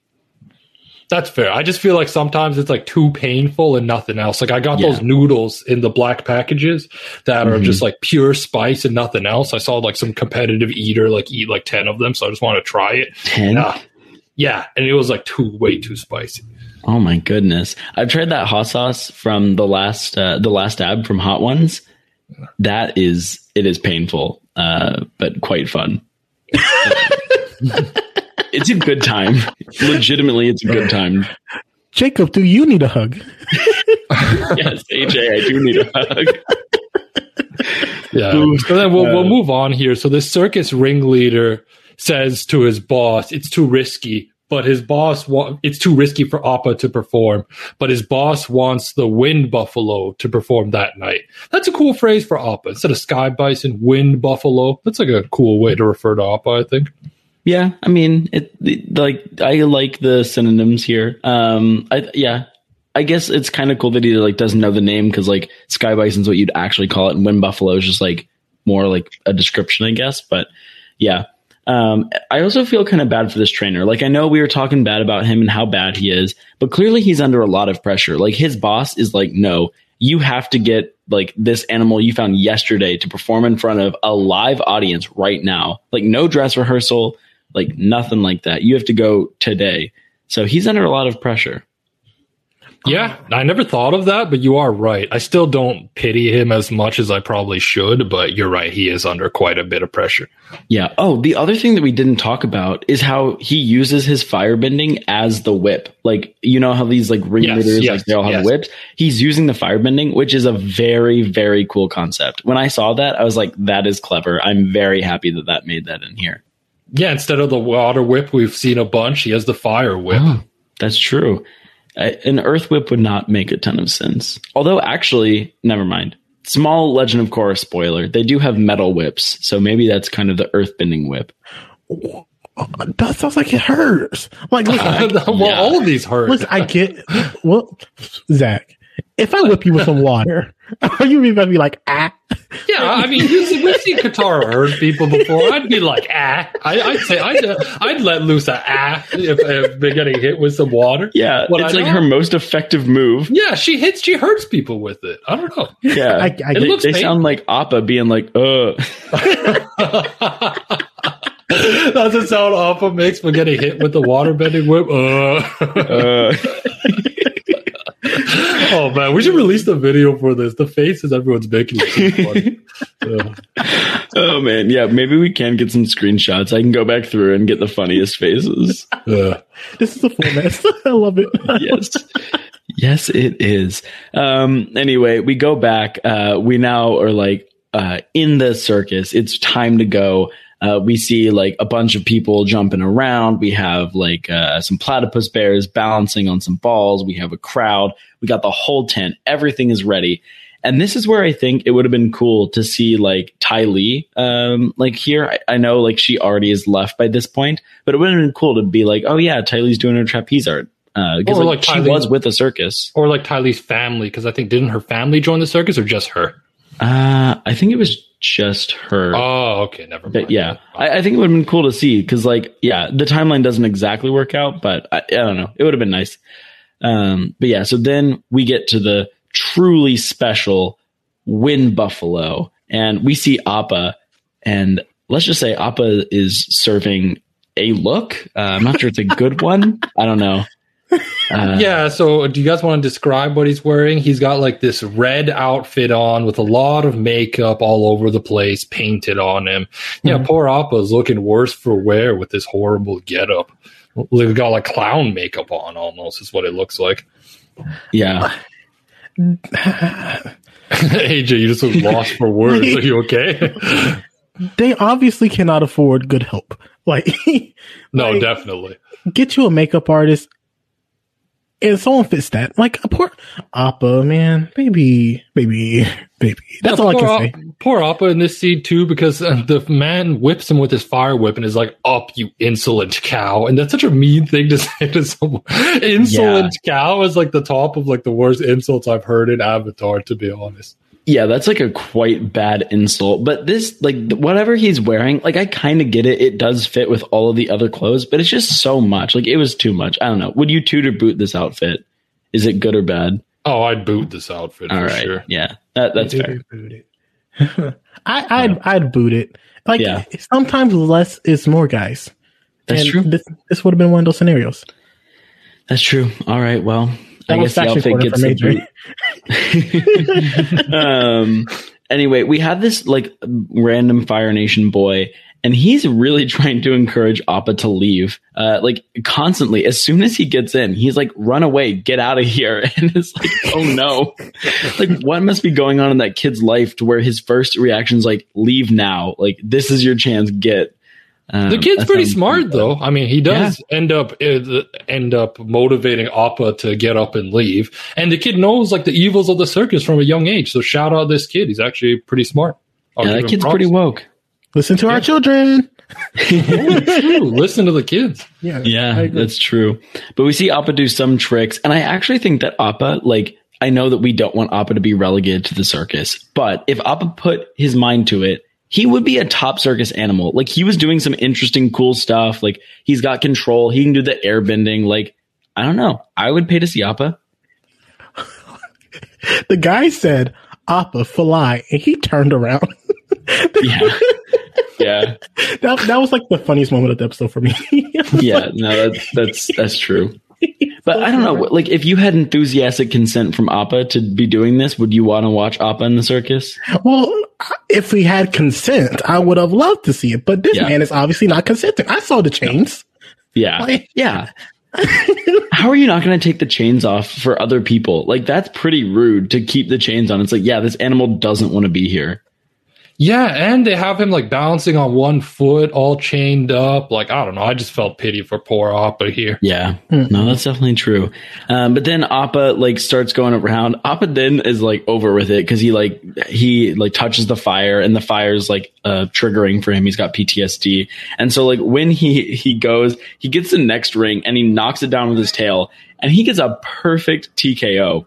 That's fair. I just feel like sometimes it's like too painful and nothing else. Like I got Yeah. those noodles in the black packages that are Mhm. just like pure spice and nothing else. I saw like some competitive eater like eat like 10 of them, so I just want to try it. Ten? Yeah. Yeah, and it was like too way too spicy. Oh my goodness! I've tried that hot sauce from the last uh, the last ab from Hot Ones. That is it is painful, uh, but quite fun. it's a good time. Legitimately, it's a good time. Jacob, do you need a hug? Yes, AJ, I do need a hug. Yeah. So then we'll we'll move on here. So the circus ringleader says to his boss, "It's too risky." But his boss, wa- it's too risky for Appa to perform. But his boss wants the wind buffalo to perform that night. That's a cool phrase for Appa instead of sky bison, wind buffalo. That's like a cool way to refer to Appa. I think. Yeah, I mean, it, it- like I like the synonyms here. Um, I yeah, I guess it's kind of cool that he like doesn't know the name because like sky bison's what you'd actually call it, and wind buffalo is just like more like a description, I guess. But yeah, um, I also feel kind of bad for this trainer. Like I know we were talking bad about him and how bad he is, but clearly he's under a lot of pressure. Like his boss is like, no, you have to get like this animal you found yesterday to perform in front of a live audience right now. Like no dress rehearsal, like nothing like that. You have to go today. So he's under a lot of pressure. Yeah, I never thought of that, but you are right. I still don't pity him as much as I probably should, but you're right. He is under quite a bit of pressure. Yeah. Oh, the other thing that we didn't talk about is how he uses his firebending as the whip. Like, you know how these like ringleaders, yes, like they all have yes. whips? He's using the firebending, which is a very, very cool concept. When I saw that, I was like, that is clever. I'm very happy that that made that in here. Yeah, instead of the water whip we've seen a bunch, he has the fire whip. Oh, that's true. I, an earth whip would not make a ton of sense. Although, actually, never mind. Small Legend of Korra spoiler. They do have metal whips, so maybe that's kind of the earth bending whip. That sounds like it hurts. Like, listen, I, well, Yeah. all of these hurt. listen, I get. Well, Zach, if I whip you with some water, are you really gonna be like ah? Yeah, I mean, we've seen Katara hurt people before. I'd be like, ah. I, I'd say, I'd, uh, I'd let loose a ah if, if they're getting hit with some water. Yeah, But it's I like know- her most effective move. Yeah, she hits, she hurts people with it. I don't know. Yeah, I- I- they, looks they sound like Appa being like, "Uh, That's the sound Appa makes for getting hit with the water bending whip. Uh. uh." Oh man, we should release the video for this. The faces everyone's making is too funny. Oh man, yeah. Maybe we can get some screenshots. I can go back through and get the funniest faces. uh. This is a full mess. I love it. yes. Yes, it is. Um, anyway, we go back. Uh, we now are like uh, in the circus. It's time to go. Uh, we see like a bunch of people jumping around. We have like uh, some platypus bears balancing on some balls. We have a crowd. We got the whole tent. Everything is ready. And this is where I think it would have been cool to see like Ty Lee, um, like here. I, I know like she already is left by this point, but it would have been cool to be like, oh yeah, Ty Lee's doing her trapeze art. Uh, because Or, like, like, she Ty Lee- was with a circus. Or like Ty Lee's family, because I think didn't her family join the circus or just her? Uh, I think it was just her. Oh, okay, never mind. But yeah, I, I think it would have been cool to see because, like, yeah, the timeline doesn't exactly work out, but I, I don't know. It would have been nice. Um, but yeah, so then we get to the truly special Wind Buffalo, and we see Appa, and let's just say Appa is serving a look. Uh, I'm not sure it's a good one. I don't know. Uh, yeah, so do you guys want to describe what he's wearing? He's got like this red outfit on with a lot of makeup all over the place painted on him. Yeah, Mm-hmm. poor Appa is looking worse for wear with this horrible getup. Like got like clown makeup on almost is what it looks like. yeah. AJ, you just look lost for words. Are you okay? They obviously cannot afford good help. Like, no, Like- definitely. get you a makeup artist and someone fits that. Like a poor Appa, man. Maybe, maybe, maybe. That's Yeah, all I can say. Poor Appa in this scene too, because uh, the man whips him with his fire whip and is like, "Up, you insolent cow!" And that's such a mean thing to say to someone. insolent cow is like the top of like the worst insults I've heard in Avatar. To be honest, Yeah, that's like a quite bad insult. But this, like, whatever he's wearing, like, I kind of get it. It does fit with all of the other clothes, but it's just so much. Like, it was too much. I don't know. Would you toot or boot this outfit? Is it good or bad? oh, I'd boot this outfit All for right. sure. Yeah, that, that's fair. boot it. I, I'd, I'd boot it. Like Yeah. sometimes less is more, guys. That's And true. This, this would have been one of those scenarios. That's true. All right. Well, That I guess the fashion outfit corner gets for boot. um. Anyway, we have this like random Fire Nation boy, and he's really trying to encourage Appa to leave. Uh, like constantly, as soon as he gets in, he's like, "Run away, get out of here!" And it's like, "Oh no!" like, what must be going on in that kid's life to where his first reaction is like, "Leave now!" Like, this is your chance. Get. Um, The kid's pretty sounds smart though. I mean, he does end up uh, end up motivating Appa to get up and leave, and the kid knows like the evils of the circus from a young age. So shout out this kid; he's actually pretty smart. I'll Yeah, give that kid's props. pretty woke. Listen to our children. True. Listen to the kids. Yeah, Yeah, that's true. But we see Appa do some tricks, and I actually think that Appa, like, I know that we don't want Appa to be relegated to the circus, but if Appa put his mind to it, he would be a top circus animal. Like, he was doing some interesting, cool stuff. Like, he's got control. He can do the air bending. Like, I don't know. I would pay to see Appa. the guy said Appa fly, and he turned around. Yeah. yeah. that that was like the funniest moment of the episode for me. Yeah. No, that's, that's, that's true. But I don't know. Like, if you had enthusiastic consent from Appa to be doing this, would you want to watch Appa in the circus? well, if we had consent, I would have loved to see it. But this Yeah. man is obviously not consenting. I saw the chains. Yeah. Like- yeah. How are you not going to take the chains off for other people? Like, that's pretty rude to keep the chains on. It's like, yeah, this animal doesn't want to be here. Yeah, and they have him like balancing on one foot, all chained up. Like I don't know. I just felt pity for poor Appa here. Yeah. No, that's definitely true. Um, but then Appa like starts going around. Appa then is like over with it because he like he like touches the fire and the fire's like uh triggering for him. He's got PTSD. And so like when he he goes, he gets the next ring and he knocks it down with his tail and he gets a perfect TKO.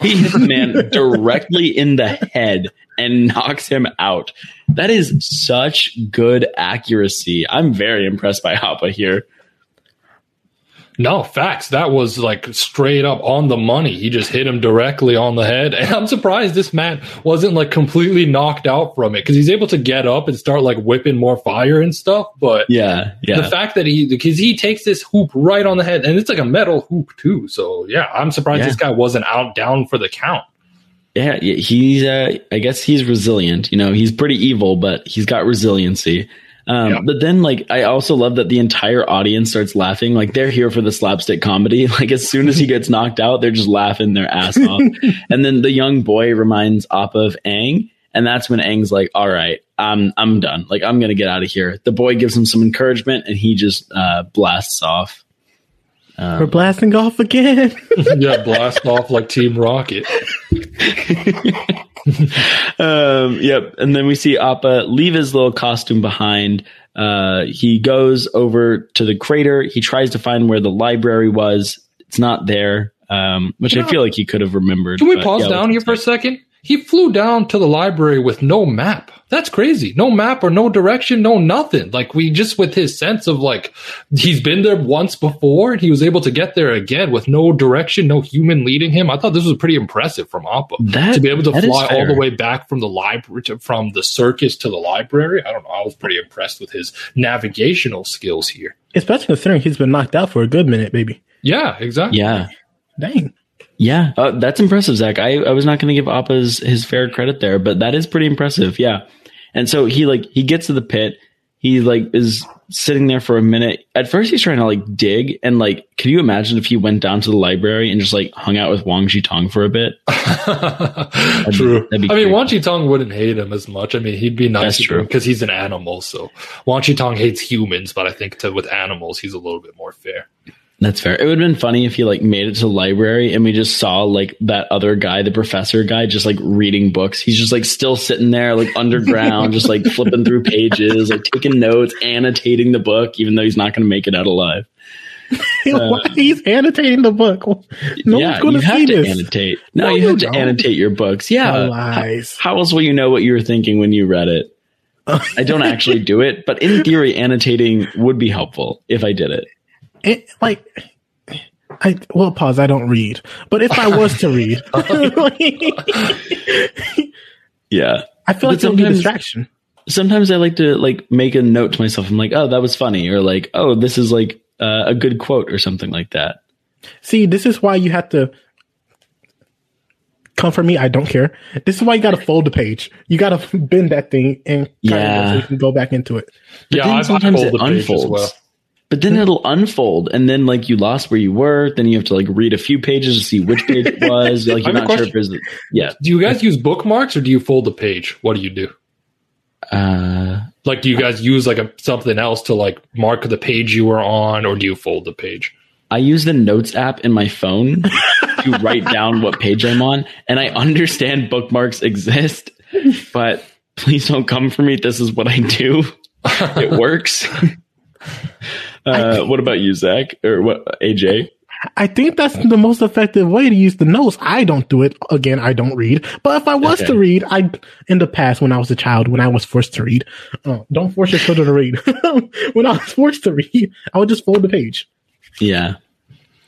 He hits the man directly in the head and knocks him out. That is such good accuracy. I'm very impressed by Appa here. No, facts. That was like straight up on the money. He just hit him directly on the head. And I'm surprised this man wasn't like completely knocked out from it because he's able to get up and start like whipping more fire and stuff. But Yeah, yeah. the fact that he, because he takes this hoop right on the head and it's like a metal hoop too. So yeah, I'm surprised Yeah. this guy wasn't out down for the count. Yeah, he's. Uh, I guess he's resilient. You know, he's pretty evil, but he's got resiliency. Um, Yeah. But then, like, I also love that the entire audience starts laughing. Like, they're here for the slapstick comedy. Like, as soon as he gets knocked out, they're just laughing their ass off. and then the young boy reminds Appa of Aang, and that's when Aang's like, "All right, I'm I'm done. Like, I'm gonna get out of here." The boy gives him some encouragement, and he just uh, blasts off. We're blasting off again. yeah, blast off like Team Rocket. um, yep. And then we see Appa leave his little costume behind. Uh, he goes over to the crater. He tries to find where the library was. It's not there, um, which I feel like he could have remembered. Can we but pause yeah, down here for a second? He flew down to the library with no map. That's crazy. No map or no direction, no nothing. Like we just with his sense of like he's been there once before and he was able to get there again with no direction, no human leading him. I thought this was pretty impressive from Appa That- to be able to fly all the way back from the library to, from the circus to the library. I don't know. I was pretty impressed with his navigational skills here. Especially considering he's been knocked out for a good minute, baby. Yeah, exactly. Yeah. Dang. Yeah, uh, that's impressive, Zach. I, I was not going to give Appa's his fair credit there, but that is pretty impressive. Yeah, and so he like he gets to the pit. He like is sitting there for a minute. At first, he's trying to like dig and like. Could you imagine if he went down to the library and just like hung out with Wang Tong for a bit? true. that'd be I mean, great. Wan Shi Tong wouldn't hate him as much. I mean, he'd be nice to him because he's an animal. So Wan Shi Tong hates humans, but I think to, with animals, he's a little bit more fair. That's fair. It would have been funny if he like made it to the library and we just saw like that other guy, the professor guy, just like reading books. He's just like still sitting there, like underground, just like flipping through pages, like taking notes, annotating the book, even though he's not going to make it out alive. Why uh, he's annotating the book. No yeah, one's going you to have see to this. annotate. No, No, you you have to don't. annotate your books. Yeah. Oh, How, lies. how else will you know what you were thinking when you read it? I don't actually do it, but in theory, annotating would be helpful if I did it. It, like, I well, pause. I don't read, but if I was to read, Yeah. I feel like it would be a sometimes- distraction. sometimes I like to like make a note to myself. I'm like, oh, that was funny, or like, oh, this is like uh, a good quote or something like that. See, this is why you have to come for me. I don't care. This is why you got to fold the page. You got to bend that thing and kind Yeah. of so you can go back into it. But yeah, I, I sometimes fold it the page unfolds. as well. But then it'll unfold, and then like you lost where you were. Then you have to like read a few pages to see which page it was. Like you're not sure if question. there's yeah. Do you guys use bookmarks or do you fold the page? What do you do? Uh, Like, do you guys use like a something else to like mark the page you were on, or do you fold the page? I use the notes app in my phone to write down what page I'm on, and I understand bookmarks exist, but please don't come for me. This is what I do. It works. Uh, what about you, Zach? Or what, AJ? I think that's the most effective way to use the notes. I don't do it. Again, I don't read. But if I was Okay. to read, I in the past when I was a child, when I was forced to read, uh, don't force your children to read. when I was forced to read, I would just fold the page. Yeah.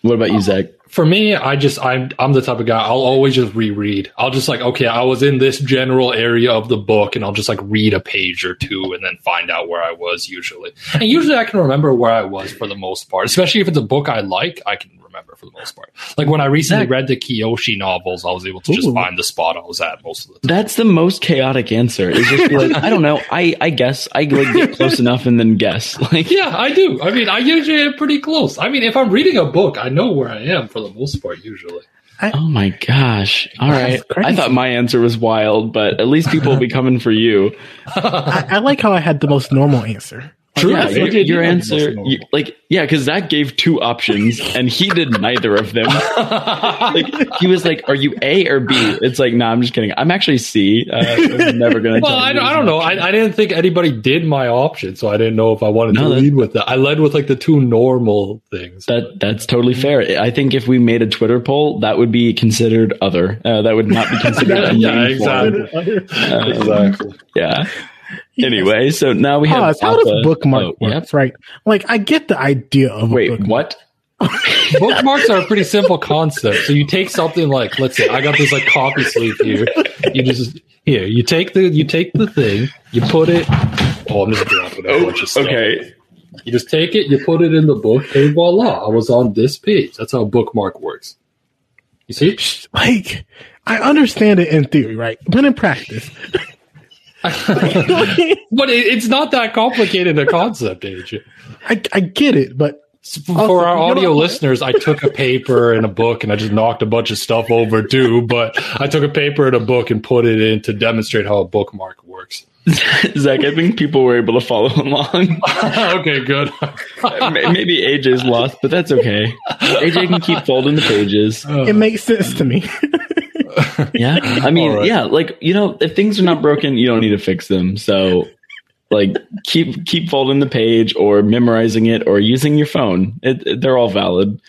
What about you, Zach? For me, I just I'm I'm the type of guy I'll always just reread. I'll just like okay, I was in this general area of the book, and I'll just like read a page or two, and then find out where I was usually. And usually, I can remember where I was for the most part, especially if it's a book I like. I can remember for the most part. Like when I recently Zach- read the Kyoshi novels, I was able to just Ooh. find the spot I was at most of the time. That's the most chaotic answer. Is just like, I don't know. I, I guess I like get close enough and then guess. Like, Yeah, I do. I mean, I usually am pretty close. I mean, if I'm reading a book, I know where I am for the most part usually. oh my gosh. All right. I thought my answer was wild, but at least people will be coming for you. I, I like how I had the most normal answer. True. Yeah, I your, did your do that most answer, you, like, yeah, because Zach gave two options and he did neither of them. like, he was like, "Are you A or B?" It's like, "No, nah, I'm just kidding. I'm actually C. Uh, I'm never gonna." Well, I, don't- I don't know. I, I didn't think anybody did my option, so I didn't know if I wanted No, to lead with that. I led with like the two normal things. That that's totally fair. I think if we made a Twitter poll, that would be considered other. Uh, that would not be considered. a Yeah, exactly. Uh, exactly. Yeah. Anyway, so now we have. Pause. How does bookmark oh, work? yeah. That's right. Like I get the idea of a Wait, bookmark. what? Bookmarks are a pretty simple concept. So you take something like, let's say, I got this like coffee sleeve here. You just here, you take the you take the thing, you put it. Oh, I'm just dropping a bunch of oh, stuff. Okay. You just take it, you put it in the book, and voila, I was on this page. That's how a bookmark works. You see? Like I understand it in theory, right? But in practice, But it, it's not that complicated a concept, AJ. I, I get it, but For Also, our oh, you know audio listeners, I took a paper and a book and I just knocked a bunch of stuff over too. But I took a paper and a book and put it in to demonstrate how a bookmark works. Zach, I think people were able to follow along. okay, good. May- Maybe AJ's lost, but that's okay. AJ can keep folding the pages. it makes sense to me. Yeah. I mean, All right. yeah, like, you know, if things are not broken, you don't need to fix them. So Like keep keep folding the page or memorizing it or using your phone. It, it- they're all valid.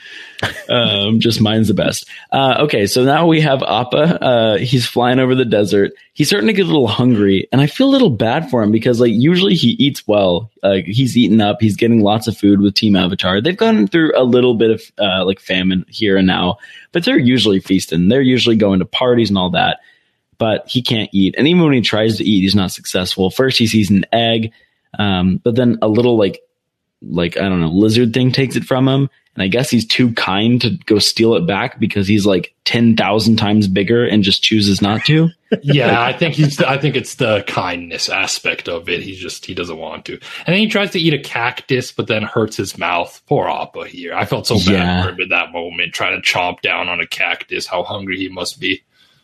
Um, just mine's the best. Uh, okay, so now we have Appa. Uh, he's flying over the desert. He's starting to get a little hungry, and I feel a little bad for him because like usually he eats well. Like he's eating up. He's getting lots of food with Team Avatar. They've gone through a little bit of uh, like famine here and now, but they're usually feasting. They're usually going to parties and all that but he can't eat. And even when he tries to eat, he's not successful. First, he sees an egg, um, but then a little like, like I don't know, lizard thing takes it from him. And I guess he's too kind to go steal it back because he's like ten thousand times bigger and just chooses not to. Yeah, I think he's. I think it's the kindness aspect of it. He just he doesn't want to, and then he tries to eat a cactus, but then hurts his mouth. Poor Appa here. I felt so bad Yeah. for him in that moment, trying to chomp down on a cactus. How hungry he must be.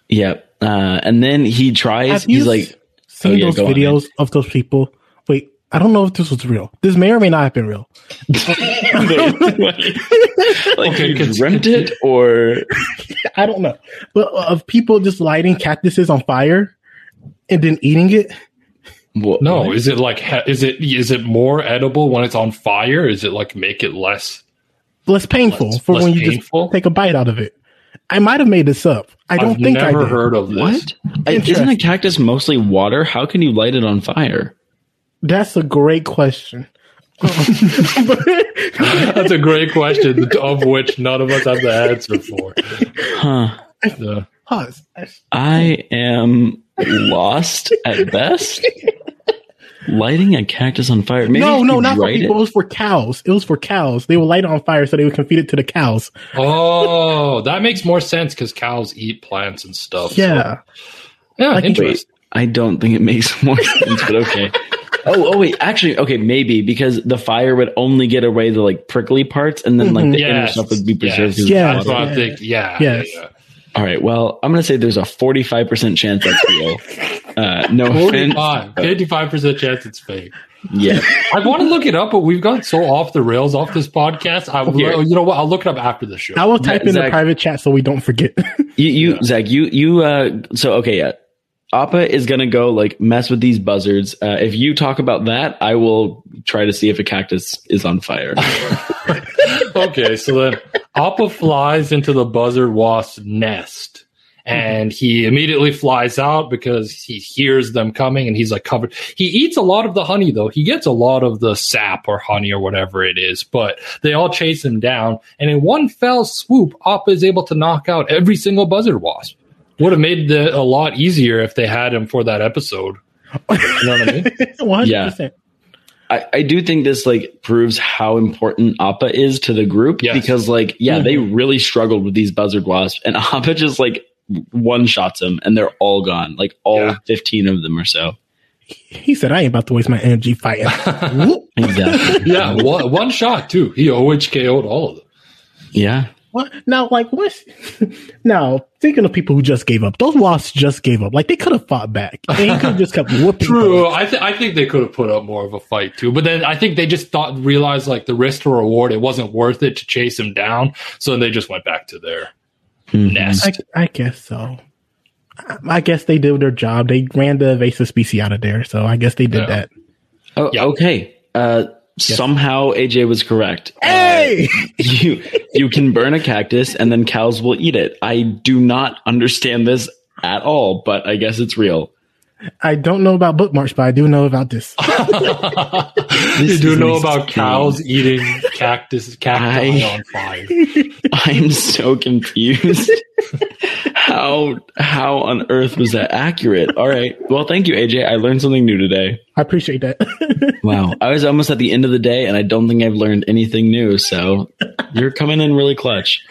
Yep. Uh, and then he tries. Have He's like, seen Oh, yeah, those go on, videos of those people? Wait, I don't know if this was real. This may or may not have been real. like Okay, you cons- dreamt it, or I don't know, but uh, of people just lighting cactuses on fire and then eating it. what? No, is it like is it is it more edible when it's on fire? Is it like make it less? Less painful Less- for less when you painful? just take a bite out of it. I might have made this up. I don't think I've think I never did. heard of this. What? I- Isn't a cactus mostly water? How can you light it on fire? That's a great question. That's a great question, of which none of us have the answer for. Huh. Yeah. Pause. I am lost at best. Lighting a cactus on fire. Maybe no, no, not for people. It It. was for cows. It was for cows. They would light it on fire so they would feed it to the cows. Oh, that makes more sense because cows eat plants and stuff. so- Yeah. yeah, Like- interesting. I don't think it makes more sense, but okay. Oh, oh wait, actually, okay, maybe because the fire would only get away the like prickly parts, and then like the inner stuff would be preserved. yes. through Yeah. the That's what water. I'm thinking. Yeah. Yes. yeah, yeah. All right, well, I'm gonna say there's a 45 percent chance that's real. Uh, no offense. 45, 55% chance it's fake. Yeah, I want to look it up, but we've gone so off the rails off this podcast. I Here. you know what? I'll look it up after the show. I will type in the private chat so we don't forget. you, you Zach, you, you. Uh, so okay, yeah. Appa is gonna go like mess with these buzzards. Uh, if you talk about that, I will try to see if a cactus is on fire. okay, so then Appa flies into the buzzard wasp nest. And he immediately flies out because he hears them coming and he's like covered. He eats a lot of the honey though. He gets a lot of the sap or honey or whatever it is, but they all chase him down. And in one fell swoop, Appa is able to knock out every single buzzard wasp. Would have made it a lot easier if they had him for that episode. You know what I mean? 100%. I, I do think this like proves how important Appa is to the group Yes. because like yeah they mm-hmm. really struggled with these buzzard wasps and Appa just like one shots them and they're all gone like all Yeah. 15 of them or so He said, I ain't about to waste my energy fighting. Exactly Yeah, one, one shot too. He always KO'd all of them. yeah what? Now, like, what? now, thinking of people who just gave up, those wasps just gave up. Like, they could have fought back. They could have just kept whooping. True. them. I, th- I think they could have put up more of a fight too, but then I think they just thought realized like the risk to reward it wasn't worth it to chase him down, so then they just went back to their Mhm. nest. I, I guess so. I, I guess they did their job. They ran the invasive species out of there. So I guess they did Yeah. that. oh, Yeah. okay uh somehow AJ was correct uh, Hey! you you can burn a cactus and then cows will eat it I do not understand this at all but I guess it's real I don't know about bookmarks, but I do know about this. you do know insane. about cows eating cactus cacti I- on fire. I'm so confused. How how on earth was that accurate? All right. Well, thank you, AJ. I learned something new today. I appreciate that. Wow. I was almost at the end of the day, and I don't think I've learned anything new. So you're coming in really clutch.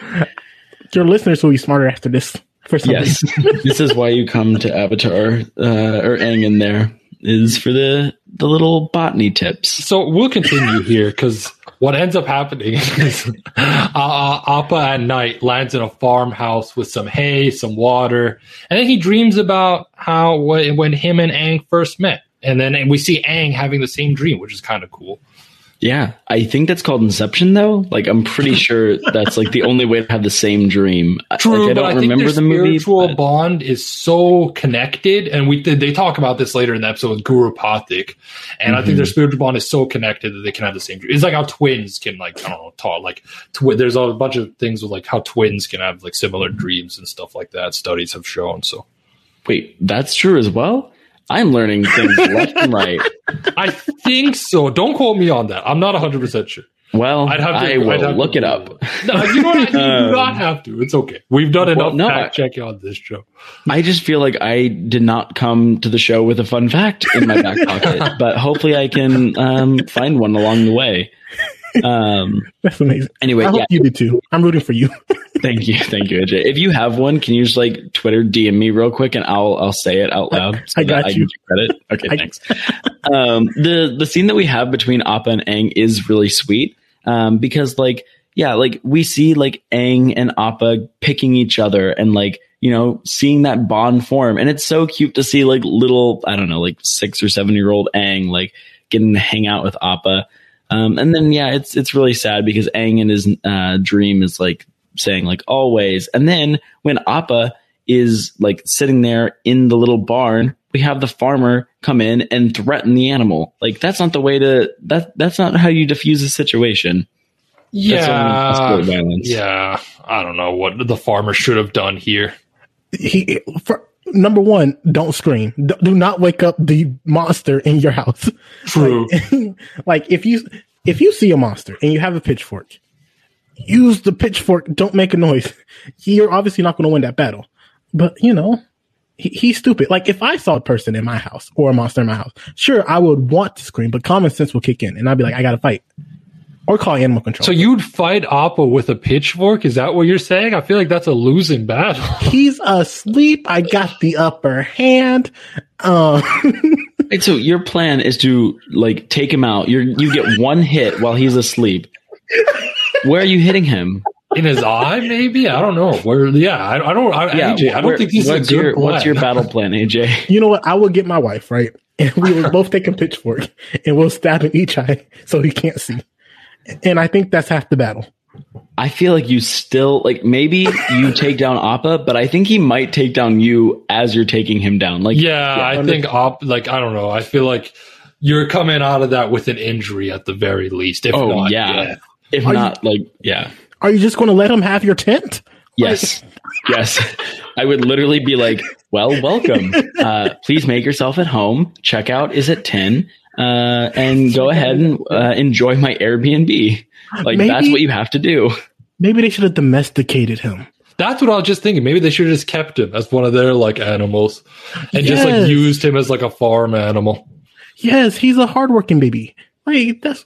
Your listeners will be smarter after this. For some Yes. this is why you come to Avatar uh, or Aang in there is for the the little botany tips. So we'll continue here because what ends up happening is uh, uh, Appa at night lands in a farmhouse with some hay, some water, and then he dreams about how when, when him and Aang first met, and then we see Aang having the same dream, which is kind of cool. Yeah, I think that's called Inception, though. Like, I'm pretty sure that's like the only way to have the same dream. I- True, like, I don't I remember their the movie. spiritual but- bond is so connected, and we they talk about this later in the episode with Guru Pathik, and I think their mm-hmm. spiritual bond is so connected that they can have the same dream. It's like how twins can like I don't know talk like twi- there's a bunch of things with like how twins can have like similar dreams and stuff like that. Studies have shown. So Wait, that's true as well. I'm learning things left and right. I think so. Don't quote me on that. I'm not 100 percent sure. Well, I'd have to. I will have to look it up. No, you know what? You Um, do not have to. It's okay. We've done well, enough no, I- fact checking on this show. I just feel like I did not come to the show with a fun fact in my back pocket, but hopefully I can um, find one along the way. Um, That's amazing. anyway, I hope yeah, you did too. I'm rooting for you. thank you, thank you, AJ. If you have one, can you just like Twitter DM me real quick and I'll I'll say it out loud. I that got I you. get credit. Okay, I- thanks. um, the the scene that we have between Appa and Aang is really sweet um, because like yeah, like we see like Aang and Appa picking each other and like you know seeing that bond form, and it's so cute to see like little I don't know like six or seven year old Aang like getting to hang out with Appa. Um, and then yeah, it's it's really sad because Aang in his uh, dream is like saying like always, and then when Appa is like sitting there in the little barn, we have the farmer come in and threaten the animal. Like that's not the way to that. That's not how you diffuse a situation. Yeah, yeah. I don't know what the farmer should have done here. he for number one, don't scream. D- do not wake up the monster in your house. True. Like, like if you if you see a monster and you have a pitchfork, use the pitchfork. Don't make a noise. You're obviously not going to win that battle. But you know, he, he's stupid. Like if I saw a person in my house or a monster in my house, sure I would want to scream, but common sense will kick in, and I'd be like, I got to fight or call animal control. So you'd fight Appa with a pitchfork? Is that what you're saying? I feel like that's a losing battle. he's asleep. I got the upper hand. Um, Right, so your plan is to like take him out. You you get one hit while he's asleep. Where are you hitting him? In his eye, maybe? I don't know. Where? Yeah, I, I don't. I, AJ, I don't where- think this is a what's good your, plan. What's your battle plan, AJ? you know what? I will get my wife right, and we will both take a pitchfork and we'll stab in each eye so he can't see. And I think that's half the battle. I feel like you still like maybe you take down Appa, but I think he might take down you as you're taking him down. Like yeah, I think op, like I don't know. I feel like you're coming out of that with an injury at the very least. If Oh, not, yeah. if Are you- not, like yeah, Are you just going to let him have your tent? yes, yes. I would literally be like, "Well, welcome. Uh, please make yourself at home. Checkout is at ten, uh, and go ahead and uh, enjoy my Airbnb." Like Maybe- that's what you have to do. Maybe they should have domesticated him. That's what I was just thinking. Maybe they should have just kept him as one of their like animals and just like used him as like a farm animal. Yes, he's a hardworking baby. Like that's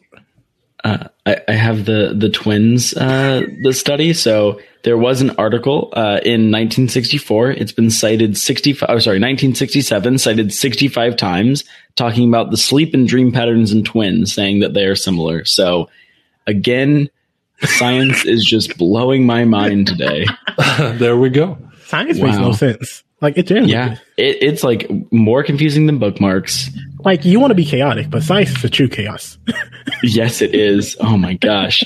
uh, I, I have the the twins uh, the study. So there was an article uh, in 1964. It's been cited 65. Oh, sorry, 1967 cited 65 times talking about the sleep and dream patterns in twins, saying that they are similar. So again, science is just blowing my mind today. there we go. science makes no sense. Like it genuinely. Yeah, it, it's like more confusing than bookmarks. Like you want to be chaotic, but science is the true chaos. yes, it is. Oh my gosh.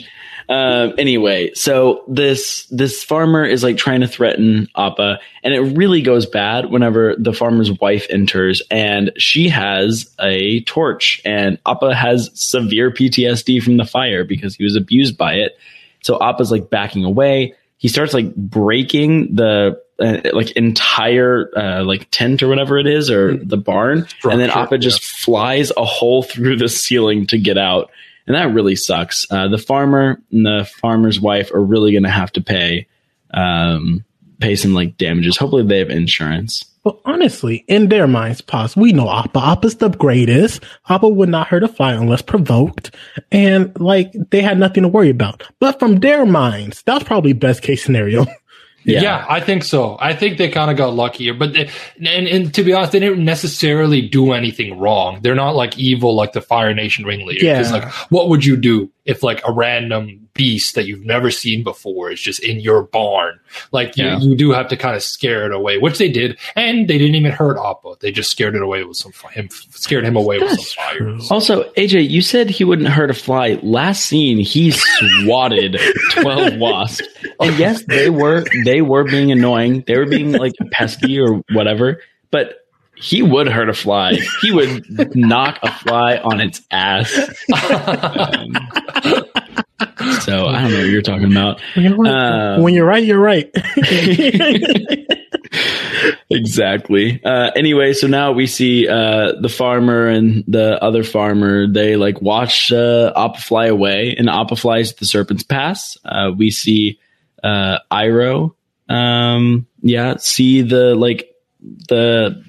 Um, anyway, so this this farmer is like trying to threaten Appa, and it really goes bad whenever the farmer's wife enters, and she has a torch, and Appa has severe PTSD from the fire because he was abused by it. So Appa's like backing away. He starts like breaking the uh, like entire uh, like tent or whatever it is or the barn, and then Structure, Appa just flies a hole through the ceiling to get out, and that really sucks. Uh, the farmer and the farmer's wife are really going to have to pay um, pay some like damages. Hopefully, they have insurance. But honestly, in their minds, pause. We know Appa. Appa's the greatest. Appa would not hurt a fly unless provoked. And like, they had nothing to worry about. But from their minds, that was probably best case scenario. Yeah. I think so. I think they kind of got luckier, but they, and, and to be honest, they didn't necessarily do anything wrong. They're not like evil like the Fire Nation ringleader. Yeah. like, what would you do if like a random beast that you've never seen before is just in your barn. Like Yeah. you, you do have to kind of scare it away, which they did, and they didn't even hurt Appa. They just scared it away with some him, scared him away with That's some true. Also, AJ, you said he wouldn't hurt a fly. Last scene, he swatted twelve wasps, and yes, they were they were being annoying. They were being like pesky or whatever, but he would hurt a fly. He would knock a fly on its ass. Um, so I don't know what you're talking about. Know what? Um, when you're right, you're right. exactly. Uh, anyway, so now we see uh, the farmer and the other farmer. They like watch uh, Appa fly away, and Appa flies the Serpent's Pass. Uh, we see uh, Iroh. Um, yeah, see the like the.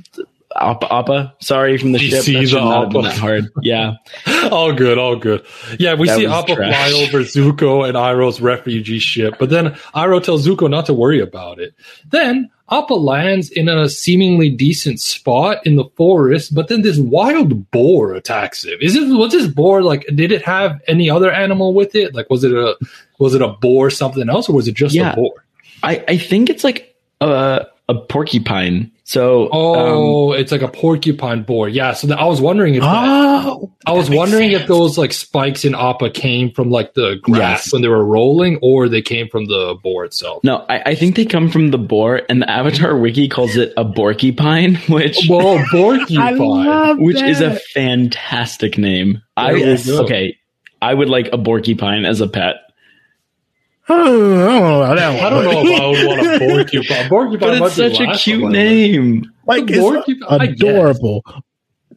Appa, Appa, sorry from the ship. see the should not have been Appa. hard. Yeah, all good, all good. Yeah, we That see Appa trash. fly over Zuko and Iroh's refugee ship, but then Iroh tells Zuko not to worry about it. Then Appa lands in a seemingly decent spot in the forest, but then this wild boar attacks him. Is it was this boar like? Did it have any other animal with it? Like, was it a was it a boar something else, or was it just Yeah. a boar? I, I think it's like a a porcupine. So um, Oh, it's like a porcupine boar. Yeah. So th- I was wondering if that, oh, I was that makes wondering if those like spikes in Appa came from like the grass Yes. when they were rolling, or they came from the boar itself. No, I, I think they come from the boar, and the Avatar wiki calls it a boarcupine, which Whoa, I boarcupine! which is a fantastic name. I There you go. okay, I would like a boarcupine as a pet, Oh, I don't know about that one. I don't know if I would want a porcupine. Porcupine, but might it's be such a cute name. like it's porcupine, adorable.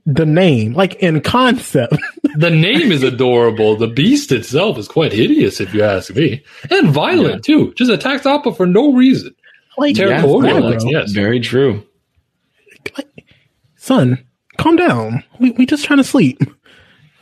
The name, like in concept, The name is adorable. The beast itself is quite hideous, if you ask me, and violent too. Just attacks Appa for no reason. like Territorial, yeah, like, yes. Very true. son, calm down. We we just trying to sleep.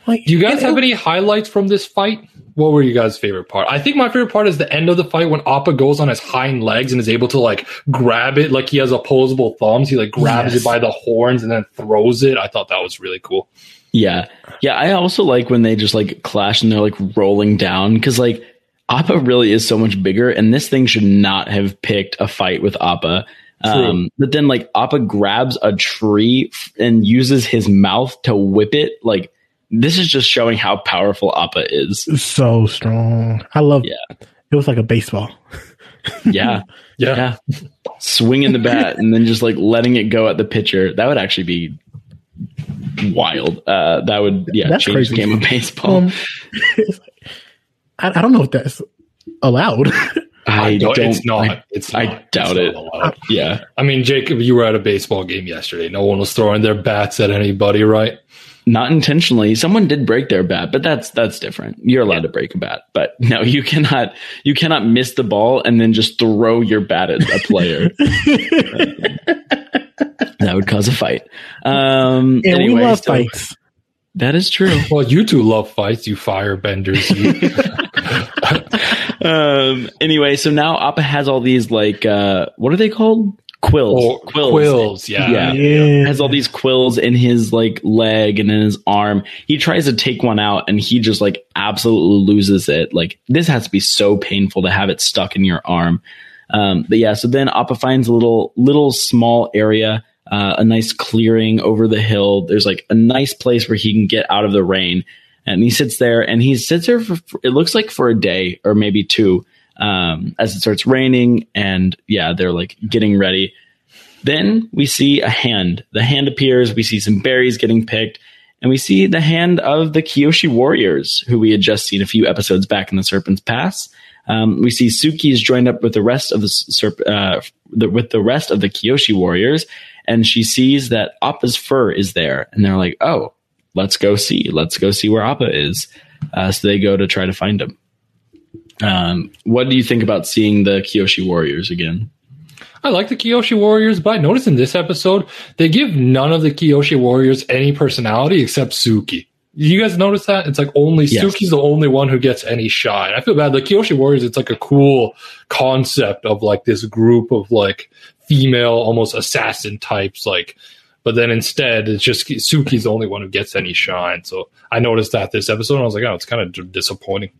Like, Do you guys and- have any highlights from this fight? What were you guys' favorite part? I think my favorite part is the end of the fight when Appa goes on his hind legs and is able to like grab it like he has opposable thumbs. He like grabs Yes. it by the horns and then throws it. I thought that was really cool. Yeah, yeah. I also like when they just like clash and they're like rolling down because like Appa really is so much bigger, and this thing should not have picked a fight with Appa. Um, but then like Appa grabs a tree f- and uses his mouth to whip it. Like this is just showing how powerful Appa is. so strong. I love. Yeah. It was like a baseball. Yeah, Yeah. yeah. Swinging the bat and then just like letting it go at the pitcher. That would actually be wild. Uh, that would yeah That's change crazy. the game of baseball. Um, I, I don't know if that's allowed. I don't- don't. it's not. I, it's I doubt It's it. not allowed. yeah. I mean, Jacob, you were at a baseball game yesterday. No one was throwing their bats at anybody, right? Not intentionally. Someone did break their bat, but that's that's different. You're allowed to break a bat, but no, you cannot. You cannot miss the ball and then just throw your bat at a player. that would cause a fight. Um, and anyway, we love so- fights. That is true. Well, you two love fights, you firebenders. You. um, anyway, so now Appa has all these like uh, what are they called? Quills. Or quills. quills, yeah. Yeah. Yeah. has all these quills in his like leg and in his arm. He tries to take one out and he just like absolutely loses it. Like this has to be so painful to have it stuck in your arm. Um, but yeah, so then Appa finds a little little small area, uh, a nice clearing over the hill. There's like a nice place where he can get out of the rain. And he sits there and he sits there for, for- it looks like for a day or maybe two, um, as it starts raining. And yeah, they're like getting ready. Then we see a hand. The hand appears. We see some berries getting picked. And we see the hand of the Kyoshi warriors, who we had just seen a few episodes back in the Serpent's Pass. Um, we see Suki is joined up with the rest of the, serp- uh, the with the rest of the Kyoshi warriors, and she sees that Appa's fur is there, and they're like, "Oh, let's go see. Let's go see where Appa is." Uh, so they go to try to find him. Um, what do you think about seeing the Kyoshi warriors again? I like the Kyoshi Warriors, but I noticed in this episode, they give none of the Kyoshi Warriors any personality except Suki. You guys notice that? It's like only Yes. Suki's the only one who gets any shine. I feel bad. The Kyoshi Warriors, it's like a cool concept of like this group of like female, almost assassin types, like but then instead, it's just Suki's the only one who gets any shine. So I noticed that this episode, and I was like, oh, it's kind of d- disappointing.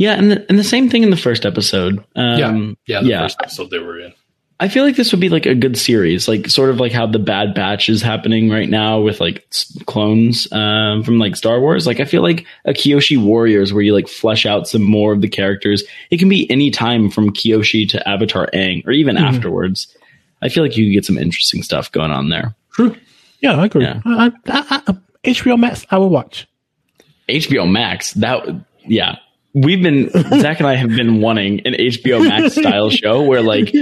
Yeah, and the, and the same thing in the first episode. Um, yeah, yeah, the yeah. first episode they were in. I feel like this would be like a good series, like sort of like how the Bad Batch is happening right now with like s- clones um, from like Star Wars. Like I feel like a Kyoshi Warriors, where you like flesh out some more of the characters. It can be any time from Kyoshi to Avatar Aang, or even mm-hmm. afterwards. I feel like you could get some interesting stuff going on there. True. Yeah, I agree. Yeah. I, I, I, HBO Max, I will watch. HBO Max, that yeah, we've been Zach and I have been wanting an HBO Max style show where like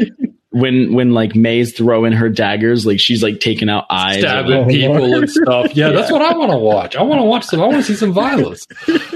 when when like Mai's throwing her daggers, like she's like taking out eyes. Stabbing people and stuff. Yeah, that's what I want to watch. I want to watch some. I want to see some violence.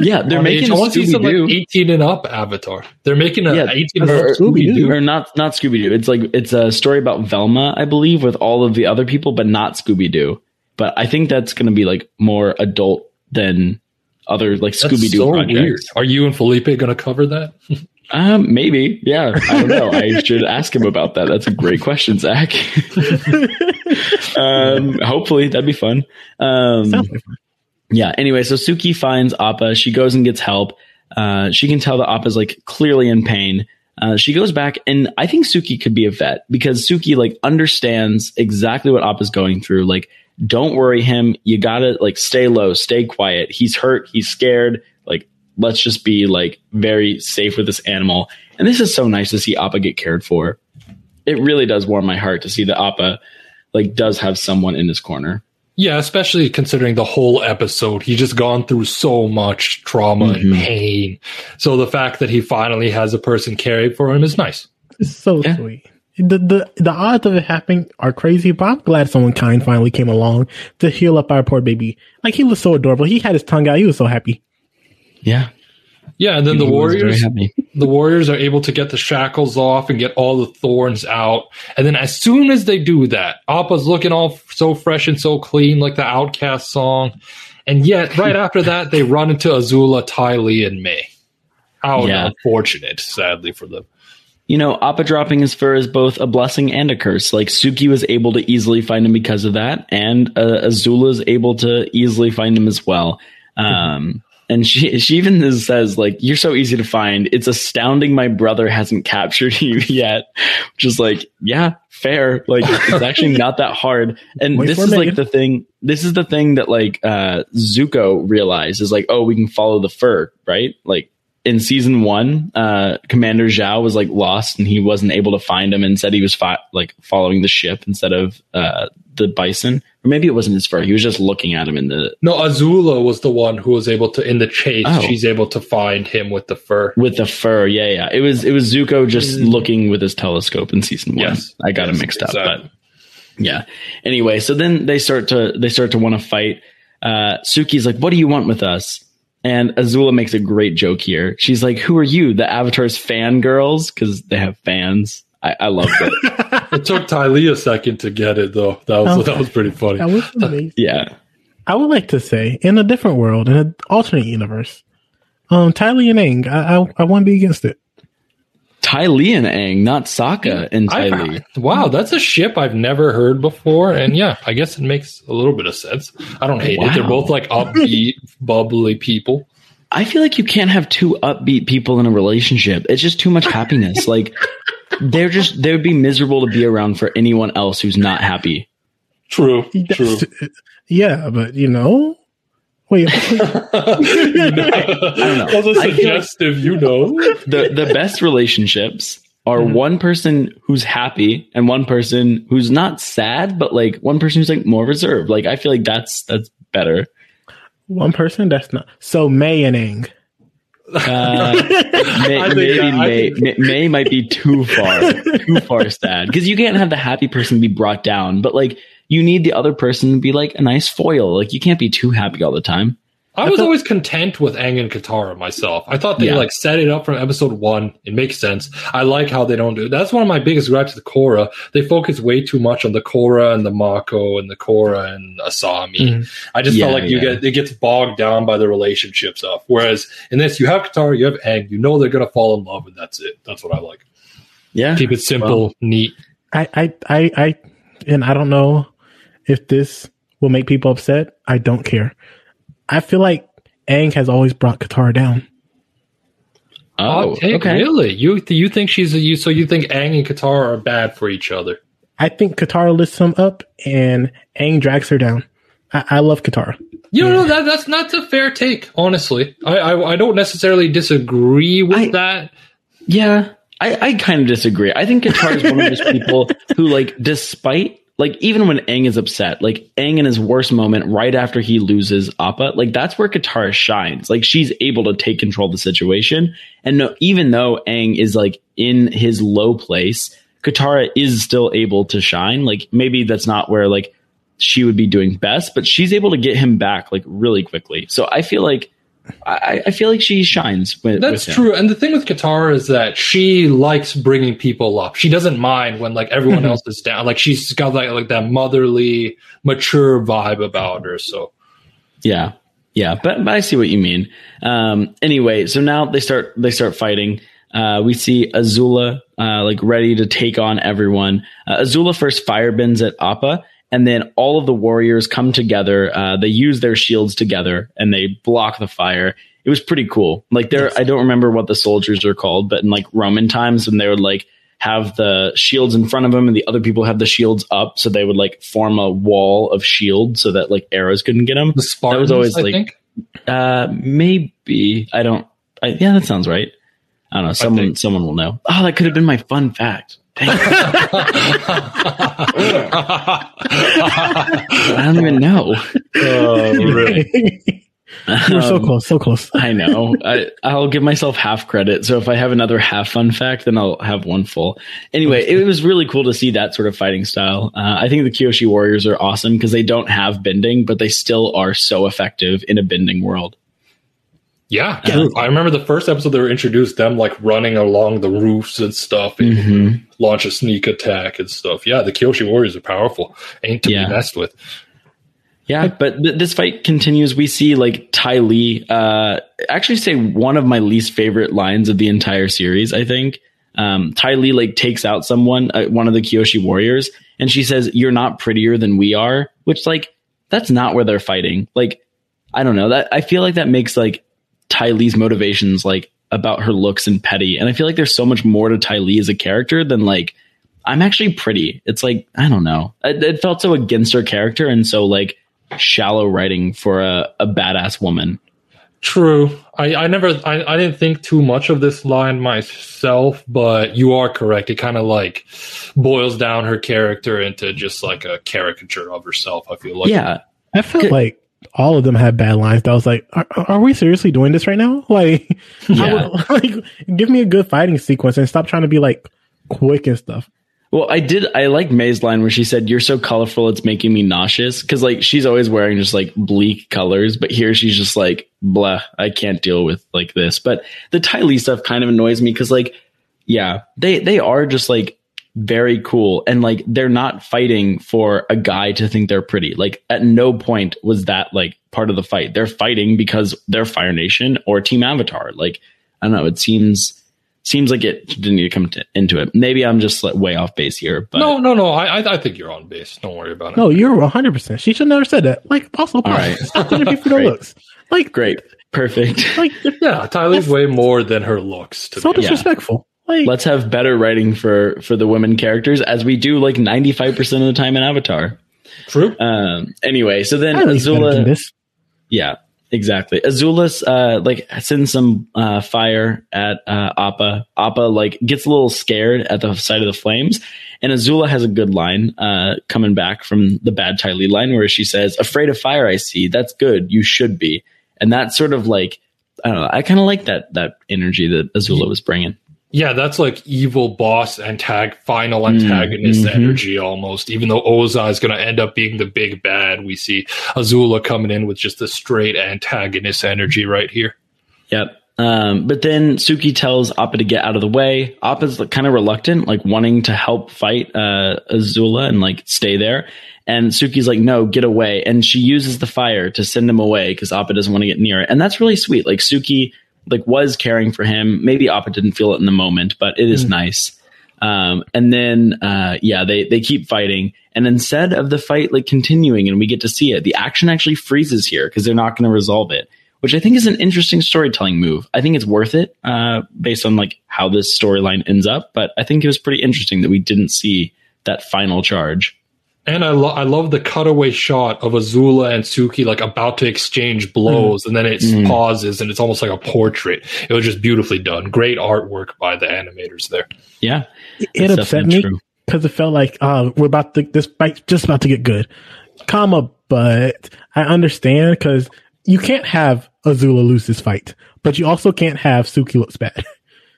Yeah, they're On making H- I want to see some like 18 and up Avatar. They're making a Yeah, 18 and or, up Scooby-Doo. or not not Scooby Doo. It's like it's a story about Velma, I believe, with all of the other people, but not Scooby Doo. But I think that's going to be like more adult than other like Scooby Doo so projects. weird. Are you and Felipe going to cover that? Um, maybe. Yeah. I don't know. I should ask him about that. That's a great question, Zach. um, hopefully that'd be fun. Um, Sounds like fun. yeah. Anyway, so Suki finds Appa. She goes and gets help. Uh, she can tell that Appa's like clearly in pain. Uh, she goes back, and I think Suki could be a vet because Suki like understands exactly what Appa's going through. Like, don't worry him. You gotta like stay low, stay quiet. He's hurt. He's scared. Like, let's just be like very safe with this animal. And this is so nice to see Appa get cared for. It really does warm my heart to see that Appa like does have someone in his corner. Yeah, especially considering the whole episode. He's just gone through so much trauma and Mhm. pain. So the fact that he finally has a person caring for him is nice. It's so Yeah. sweet. The, the the odds of it happening are crazy, but I'm glad someone kind finally came along to heal up our poor baby. Like he was so adorable. He had his tongue out. He was so happy. Yeah. Yeah, and then the He was very Warriors the Warriors are able to get the shackles off and get all the thorns out. And then as soon as they do that, Appa's looking all f- so fresh and so clean, like the OutKast song. And yet, right after that, they run into Azula, Ty Lee, and Mai. How Yeah. unfortunate, sadly, for them. You know, Appa dropping his fur is both a blessing and a curse. Like Suki was able to easily find him because of that, and uh, Azula is able to easily find him as well. Um, and she she even says like, "You're so easy to find. It's astounding my brother hasn't captured you yet." Which is like, yeah, fair. Like it's actually not that hard. And Wait this is like the thing. This is the thing that like uh, Zuko realized is like, oh, we can follow the fur, right? Like in season one, uh, Commander Zhao was like lost and he wasn't able to find him and said he was fi- like following the ship instead of uh, the bison. Or maybe it wasn't his fur. He was just looking at him in the No, Azula was the one who was able to, in the chase, Oh. she's able to find him with the fur. with the fur. Yeah, yeah. It was it was Zuko just looking with his telescope in season one. Yes. I got Yes, it mixed up, exactly. but yeah. Anyway, so then they start to they start to want to fight. Uh, Suki's like, "What do you want with us?" And Azula makes a great joke here. She's like, "Who are you, the Avatar's fangirls?" Because they have fans. I, I love it. It took Ty Lee a second to get it, though. That was, Oh. that was pretty funny. That was amazing. yeah. I would like to say, in a different world, in an alternate universe, um, Ty Lee and Aang, I, I, I wouldn't be against it. Ty Lee and Aang, not Sokka and Ty I've- Lee. wow, that's a ship I've never heard before, and yeah, I guess it makes a little bit of sense. I don't hate it. They're both like upbeat, bubbly people. I feel like you can't have two upbeat people in a relationship. It's just too much happiness. like they're just they would be miserable to be around for anyone else who's not happy. True, That's- Yeah, but you know, wait, I don't know. That's a I feel like- suggestive, you know. The the best relationships are Mm-hmm. one person who's happy and one person who's not sad, but like one person who's like more reserved. Like I feel like that's that's better. one person that's not so Mai and Uh, Mai, think maybe that- Mai, think- Mai, Mai might be too far, too far sad because you can't have the happy person be brought down, but like you need the other person to be like a nice foil. Like you can't be too happy all the time. I was always content with Aang and Katara myself. I thought they Yeah. like set it up from episode one. It makes sense. I like how they don't do. That's one of my biggest gripes with the Korra. They focus way too much on the Korra and the Mako and the Korra and Asami. Mhm. I just Yeah, felt like you yeah. get it gets bogged down by the relationship stuff. Whereas in this, you have Katara, you have Aang. You know they're gonna fall in love, and that's it. That's what I like. Yeah, Keep it simple, Well, neat. I, I, I, I, and I don't know if this will make people upset. I don't care. I feel like Aang has always brought Katara down. Oh, take, okay. really? You you think she's a you? So you think Aang and Katara are bad for each other? I think Katara lifts him up and Aang drags her down. I, I love Katara. You know that that's not a fair take. Honestly, I I, I don't necessarily disagree with I- that. Yeah, I, I kind of disagree. I think Katara is one of those people who, like, despite like even when Aang is upset, like Aang in his worst moment, right after he loses Appa, like that's where Katara shines. Like she's able to take control of the situation, and no, even though Aang is like in his low place, Katara is still able to shine. Like maybe that's not where like she would be doing best, but she's able to get him back like really quickly. So I feel like. I, I feel like she shines with, That's with true. And the thing with Katara is that she likes bringing people up. She doesn't mind when like everyone else is down. Like she's got like like that motherly, mature vibe about her. So Yeah, yeah, but, but I see what you mean. Um, anyway, so now they start they start fighting. Uh, we see Azula uh, like ready to take on everyone. Uh, Azula first firebends at Appa, and then all of the warriors come together. Uh, they use their shields together and they block the fire. It was pretty cool. Like there, I don't remember what the soldiers are called, but in like Roman times, when they would like have the shields in front of them and the other people have the shields up, so they would like form a wall of shield so that like arrows couldn't get them. the Spartans, always, I like- think. Uh, maybe I don't. I, yeah, that sounds right. I don't know. Someone, someone will know. Oh, that could have been my fun fact. Dang. I don't even know. Oh, really? you were so close, so close. I know. I, I'll give myself half credit. So if I have another half fun fact, then I'll have one full. Anyway, it was really cool to see that sort of fighting style. Uh, I think the Kyoshi Warriors are awesome because they don't have bending, but they still are so effective in a bending world. Yeah, true. I remember the first episode they were introduced them like running along the roofs and stuff and Mm-hmm. launch a sneak attack and stuff. Yeah, the Kyoshi warriors are powerful. Ain't to Yeah. be messed with. Yeah, but th- this fight continues. We see like Ty Lee uh, actually say one of my least favorite lines of the entire series. I think um, Ty Lee like takes out someone, uh, one of the Kyoshi warriors, and she says, "You're not prettier than we are," which like that's not where they're fighting. Like I don't know that I feel like that makes like Ty Lee's motivations like about her looks and petty, and I feel like there's so much more to Ty Lee as a character than like I'm actually pretty. It's like I don't know. It, it felt so against her character and so like shallow writing for a, a badass woman. True. I, I never I, I didn't think too much of this line myself, but you are correct. It kind of like boils down her character into just like a caricature of herself, I feel like. yeah, I felt like all of them had bad lines. That I was like, are, are we seriously doing this right now? Like, Yeah. would- like, give me a good fighting sequence and stop trying to be like quick and stuff. Well, I did. I like Mai's line where she said, "You're so colorful, it's making me nauseous." Because like she's always wearing just like bleak colors, but here she's just like, "Blah, I can't deal with like this." But the Ty Lee stuff kind of annoys me because like, yeah, they they are just like very cool and like they're not fighting for a guy to think they're pretty. Like at no point was that like part of the fight. They're fighting because they're Fire Nation or Team Avatar. Like I don't know. It seems seems like it didn't need to come to, into it. Maybe I'm just like way off base here, but No, no, no. I I I think you're on base. Don't worry about it. No, you're 100%. She should never said that. Like, also, All right. stop judging people for their looks. Like, great, perfect. like, Yeah, Ty Lee's way more than her looks. To so be honest. disrespectful. Like, Let's have better writing for for the women characters as we do like 95% of the time in Avatar. True. Um anyway, so then I don't need better than Azula. Yeah, exactly. Azula's uh like sends some uh fire at uh Appa. Appa like gets a little scared at the sight of the flames. And Azula has a good line uh coming back from the bad Ty Lee line where she says, Afraid of fire, I see. That's good. You should be. And that's sort of like I don't know. I kind of like that that energy that Azula was bringing. Yeah, that's like evil boss and tag final antagonist mhm. energy almost. Even though Ozai is going to end up being the big bad, we see Azula coming in with just a straight antagonist energy right here. Yep. Um, but then Suki tells Appa to get out of the way. Appa's like, kind of reluctant, like wanting to help fight uh, Azula and like stay there. And Suki's like, no, get away. And she uses the fire to send him away because Appa doesn't want to get near it. And that's really sweet. Like Suki like was caring for him. Maybe Appa didn't feel it in the moment, but it is nice. Um, and then, uh, yeah, they, they keep fighting. And instead of the fight like continuing and we get to see it, the action actually freezes here because they're not going to resolve it. which I think is an interesting storytelling move. I think it's worth it uh, based on like how this storyline ends up. But I think it was pretty interesting that we didn't see that final charge. And I, lo- I love the cutaway shot of Azula and Suki like about to exchange blows, and then it Mm. pauses, and it's almost like a portrait. It was just beautifully done. Great artwork by the animators there. Yeah, it That's upset me because it felt like uh, we're about to this fight's just about to get good, comma. But I understand because you can't have Azula lose this fight, but you also can't have Suki looks bad.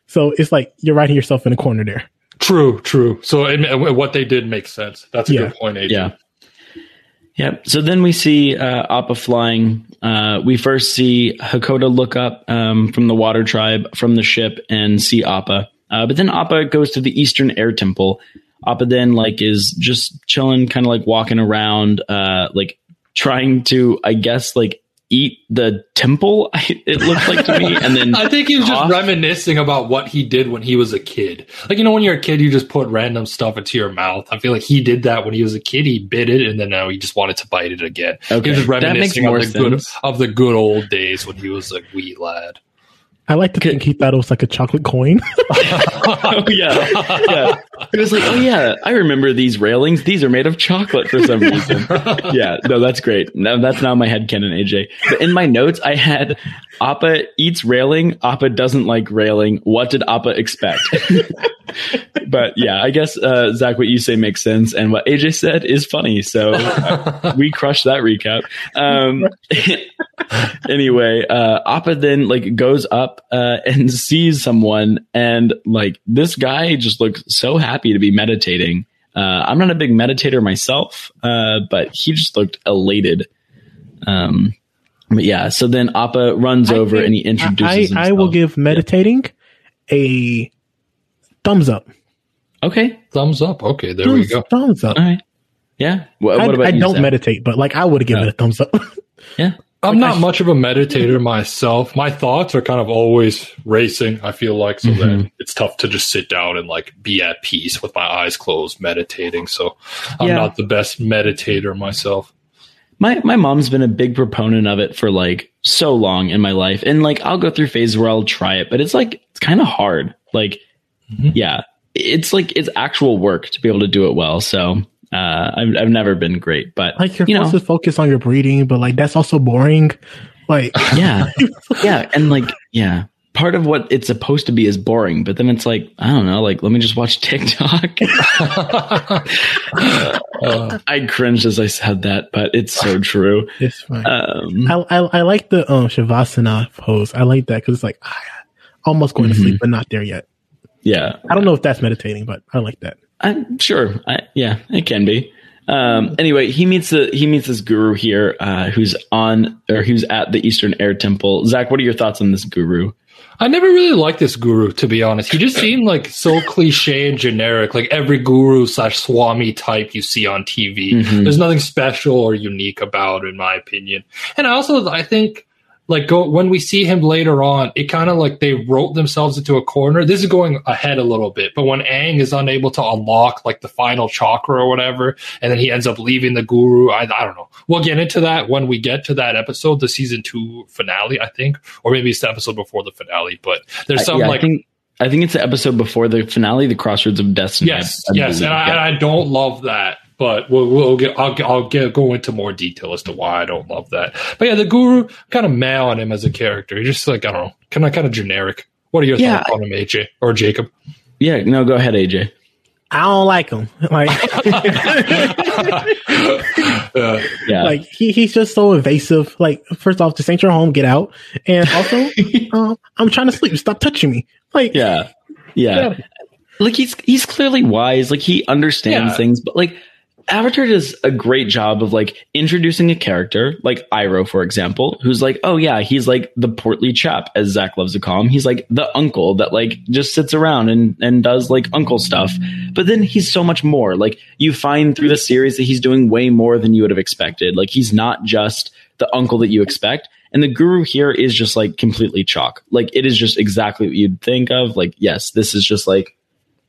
So it's like you're writing yourself in a corner there. True, true. So it, what they did makes sense. That's a Yeah. good point, AJ. Yeah. Yep. So then we see uh, Appa flying. Uh, we first see Hakoda look up um, from the water tribe from the ship and see Appa. Uh, but then Appa goes to the Eastern Air Temple. Appa then like is just chilling, kind of like walking around, uh, like trying to, I guess, like eat the temple. It looked like to me, and then I think he was just reminiscing about what he did when he was a kid. Like you know, when you're a kid, you just put random stuff into your mouth. I feel like he did that when he was a kid. He bit it, and then now he just wanted to bite it again. Okay. He was just That makes reminiscing more of the good of the good old days when he was a wee lad. I like to think he thought it was like a chocolate coin. oh yeah, yeah. It was like, oh yeah, I remember these railings. These are made of chocolate for some reason. yeah, no, that's great. No, that's not my head canon, AJ. But in my notes, I had Appa eats railing. Appa doesn't like railing. What did Appa expect? but yeah, I guess uh, Zach, what you say makes sense, and what AJ said is funny. So uh, we crushed that recap. Um, anyway, uh, Appa then like goes up uh, and sees someone, and like this guy just looks so happy to be meditating. Uh, I'm not a big meditator myself, uh, but he just looked elated. Um, but yeah, so then Appa runs I over and he introduces. I, I will give meditating a thumbs up. Okay, Thumbs up. Okay, there we go. thumbs up. all right. Yeah. What, I, what about I you, don't Zach? meditate, but like I would have given Oh. it a thumbs up. Yeah. I'm not much of a meditator myself. My thoughts are kind of always racing. I feel like so Mhm. then it's tough to just sit down and like be at peace with my eyes closed meditating. So I'm Yeah. not the best meditator myself. my my mom's been a big proponent of it for like so long in my life and like i'll go through phases where i'll try it but it's like it's kind of hard like Mhm. yeah it's like it's actual work to be able to do it well so uh i've, I've never been great but like you're you know to focus on your breeding, but like that's also boring. Like yeah yeah and like yeah part of what it's supposed to be is boring but then it's like i don't know like let me just watch tiktok Uh, i cringed as i said that but it's so true it's fine. um I, I I like the um shavasana pose. I like that because it's like ah, almost going Mhm. to sleep, but not there yet. yeah I don't know if that's meditating, but I like that. I'm sure. I, yeah, it can be. Um, anyway, he meets the he meets this guru here, uh, who's on or who's at the Eastern Air Temple. Zach, what are your thoughts on this guru? I never really liked this guru, to be honest. He just seemed like so cliche and generic, like every guru slash swami type you see on TV. Mhm. There's nothing special or unique about, in my opinion. And I also, I think, like go when we see him later on, it kind of like they wrote themselves into a corner. This is going ahead a little bit, but when Aang is unable to unlock like the final chakra or whatever, and then he ends up leaving the guru, I, I don't know. We'll get into that when we get to that episode, the season two finale, I think, or maybe it's the episode before the finale. But there's some yeah, like I think I think it's the episode before the finale, the Crossroads of Destiny. yes, I- I yes, believe. and I, Yeah. and I don't love that. But we'll, we'll get, I'll, get- I'll get, go into more detail as to why I don't love that. But yeah, the guru kind of meh on him as a character. He's just like, I don't know, kind of, kind of generic. What are your Yeah, thoughts on him, AJ or Jacob? yeah, no, go ahead, AJ. I don't like him. Like Uh, Yeah, like he, he's just so invasive. Like first off, this ain't your home. Get out. And also, um, I'm trying to sleep. Stop touching me. Like yeah, yeah. Like he's he's clearly wise. Like he understands Yeah. things, but like Avatar does a great job of like introducing a character, like Iroh, for example, who's like, oh yeah, he's like the portly chap, as Zach loves to call him. He's like the uncle that like just sits around and and does like uncle stuff. But then he's so much more. Like you find through the series that he's doing way more than you would have expected. Like he's not just the uncle that you expect. And the guru here is just like completely chalk. Like it is just exactly what you'd think of. Like, yes, this is just like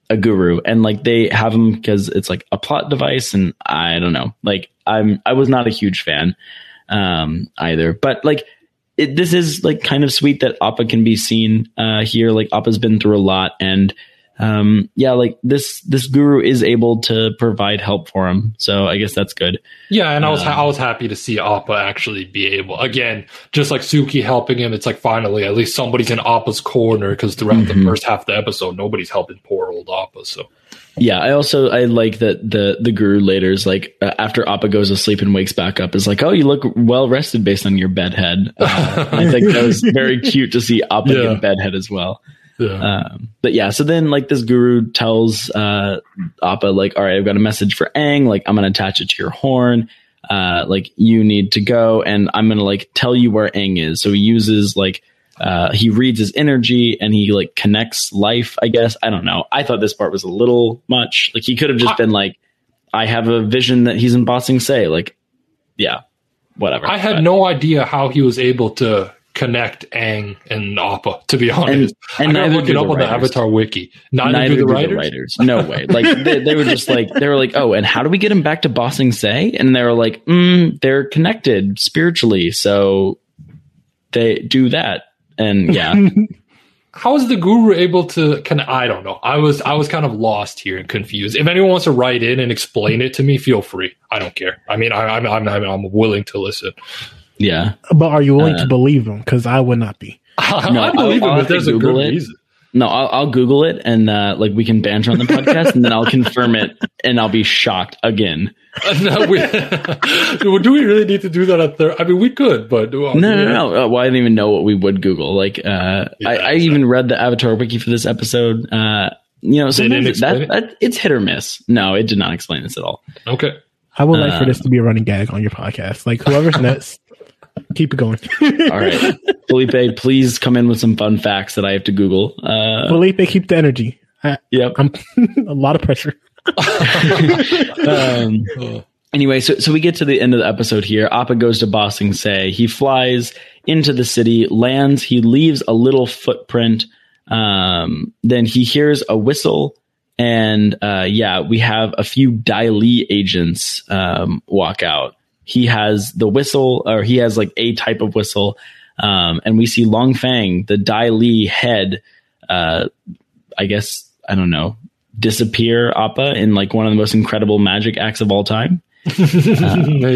a guru and like they have him because it's like a plot device and i don't know like i'm i was not a huge fan um either but like it, this is like kind of sweet that Appa can be seen uh, here. Like Appa's been through a lot, and um, yeah, like this this guru is able to provide help for him. So I guess that's good. Yeah, and I was ha- Um, I was happy to see Appa actually be able again, just like Suki helping him. It's like finally, at least somebody's in Appa's corner because throughout the Mhm. first half of the episode, nobody's helping poor old Appa. So Yeah, I also I like that the the guru later is like uh, after Appa goes to sleep and wakes back up is like, oh, you look well rested based on your bedhead. Uh, I think that was very cute to see Appa Yeah. get bedhead as well. Yeah, Um, but yeah, so then like this guru tells uh, Appa like, all right, I've got a message for Aang. Like I'm gonna attach it to your horn. Uh, like you need to go, and I'm gonna like tell you where Aang is. So he uses like uh, he reads his energy and he like connects life. I guess I don't know. I thought this part was a little much. Like he could have just I- been like, I have a vision that he's embossing. Say. Like, yeah, whatever. I had But- no idea how he was able to connect Aang and Appa. To be honest, and I gotta neither look it up the on the. Avatar wiki. Neither, Neither do the writers. No way. Like they, they were just like they were like, oh, and how do we get him back to Ba Sing Se? And they were like, mm, they're connected spiritually, so they do that. And yeah, How is the guru able to? Can I don't know. I was I was kind of lost here and confused. If anyone wants to write in and explain it to me, feel free. I don't care. I mean, I, I'm I'm I'm willing to listen. Yeah. But are you willing Uh, to believe him? Because I would not be. No, I believe I'll- I'll him have if there's a Google good it. reason. No, I'll, I'll Google it and uh, like we can banter on the podcast, and then I'll confirm it, and I'll be shocked again. no, we, do we really need to do that at third? I mean, we could, but No, no, no. Uh, well, I didn't even know what we would Google. Like, uh, Yeah, I, I even read the Avatar wiki for this episode. Uh, you know, They sometimes that, it? that it's hit or miss. No, it did not explain this at all. Okay. I would like for Uh, this to be a running gag on your podcast. Like whoever's next, keep it going. All right, Felipe, please come in with some fun facts that I have to Google. Uh, Felipe, keep the energy. I, yep. I'm a lot of pressure. um, anyway, so so we get to the end of the episode here. Appa goes to Ba Sing Se. He flies into the city, lands. He leaves a little footprint. Um, then he hears a whistle, and uh, yeah, we have a few Dai Li agents um, walk out. He has the whistle, or he has like a type of whistle, um, and we see Long Feng, the Dai Li head. Uh, I guess I don't know disappear Appa in like one of the most incredible magic acts of all time. he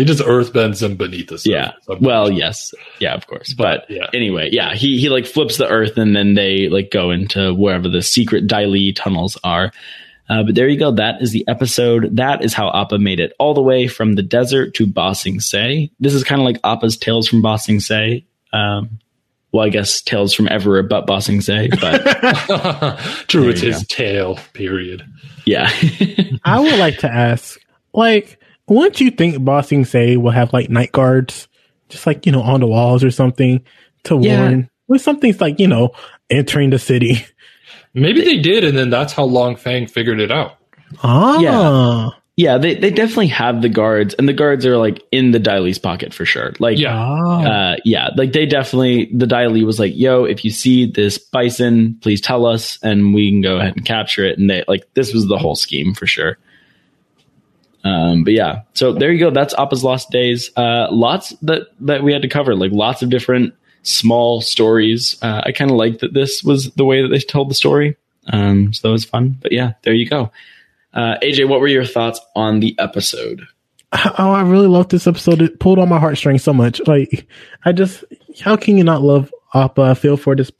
just earthbends him beneath us. Yeah. Well, yes. Yeah, of course. But, yeah. anyway, yeah, he he like flips the earth and then they like go into wherever the secret Dai Li tunnels are. Uh, but there you go. That is the episode. That is how Appa made it all the way from the desert to Ba Sing Se. This is kind of like Appa's Tales from Ba Sing Se. Um, well, I guess Tales from Everywhere but Ba Sing Se. But True, it's his tail. Period. yeah. I would like to ask, like, wouldn't you think Ba Sing Se will have like night guards, just like you know, on the walls or something to Yeah. warn when something's like you know entering the city? Maybe they did, and then that's how Long Feng figured it out. Ah, Yeah. Yeah, they, they definitely have the guards, and the guards are like in the Dai Li's pocket for sure. Like, Yeah. ah. uh, yeah, like they definitely the Dai Li was like, "Yo, if you see this bison, please tell us, and we can go ahead and capture it." And they like this was the whole scheme for sure. Um, but yeah, so there you go. That's Appa's Lost Days. Uh, lots that that we had to cover, like lots of different small stories. Uh, I kind of liked that this was the way that they told the story. Um, so that was fun. But yeah, there you go. Uh, AJ, what were your thoughts on the episode? Oh, I really loved this episode. It pulled on my heartstrings so much. Like, I just, how can you not love Appa? I feel for this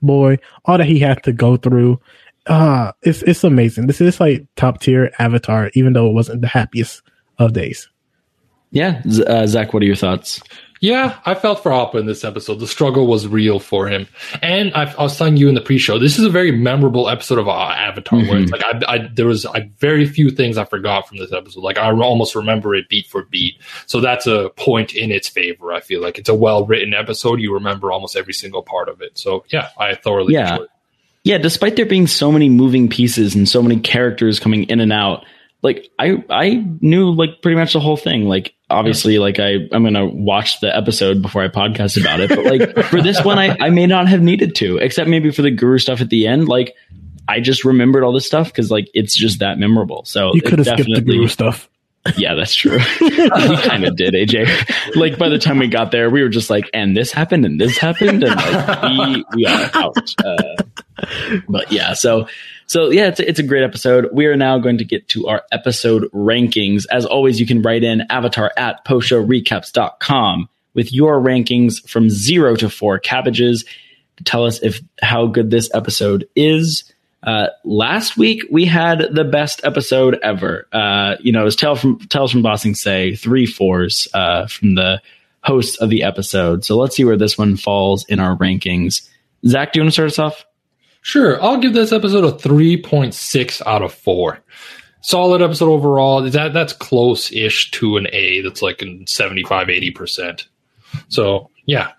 boy, all that he had to go through. Ah, it's it's amazing. This is like top tier Avatar, even though it wasn't the happiest of days. Yeah, uh, Zach, what are your thoughts? Yeah, I felt for Appa in this episode. The struggle was real for him, and I, I was telling you in the pre-show, this is a very memorable episode of uh, Avatar. Where it's like I, I, there was I, very few things I forgot from this episode. Like I almost remember it beat for beat. So that's a point in its favor. I feel like it's a well-written episode. You remember almost every single part of it. So yeah, I thoroughly Yeah. enjoyed. it. Yeah, despite there being so many moving pieces and so many characters coming in and out, like I I knew like pretty much the whole thing. Like obviously, like I I'm gonna watch the episode before I podcast about it. But like for this one, I I may not have needed to, except maybe for the guru stuff at the end. Like I just remembered all this stuff because like it's just that memorable. So You could have skipped the guru stuff. Yeah, that's true. we kind of did, AJ. Like by the time we got there, we were just like, and this happened, and this happened, and like we we are out. Uh, but yeah, so so yeah, it's a, it's a great episode. We are now going to get to our episode rankings. As always, you can write in avatar at postshowrecaps.com with your rankings from zero to four cabbages. Tell us if how good this episode is. Uh, last week we had the best episode ever. Uh, you know, it was Tales from Tales from Ba Sing Se three fours uh, from the hosts of the episode. So let's see where this one falls in our rankings. Zach, do you want to start us off? Sure, I'll give this episode a 3.6 out of 4. Solid episode overall. That that's close-ish to an A. That's like in 75 80%. So, yeah.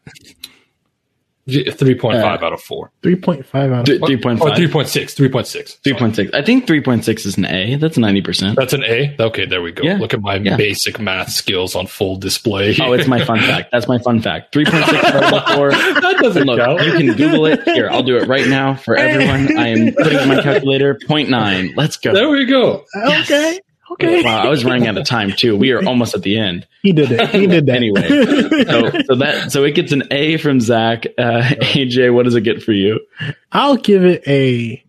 3.5 Uh, out of 4. 3.5 out of Th- Or 3.5. 3.6, 3.6. 3.6. I think 3.6 is an A. That's 90%. That's an A. Okay, there we go. Yeah. Look at my Yeah. basic math skills on full display. Oh, it's my fun fact. That's my fun fact. 3.6 out of 4. that doesn't Look, count. you can Google it. Here, I'll do it right now for everyone. I am putting in my calculator. 0.9. Let's go. There we go. Okay. Okay. Wow, I was running out of time too. We are almost at the end. He did it. He did that. Anyway, so, so that so it gets an A from Zach. Uh, AJ, what does it get for you? I'll give it a.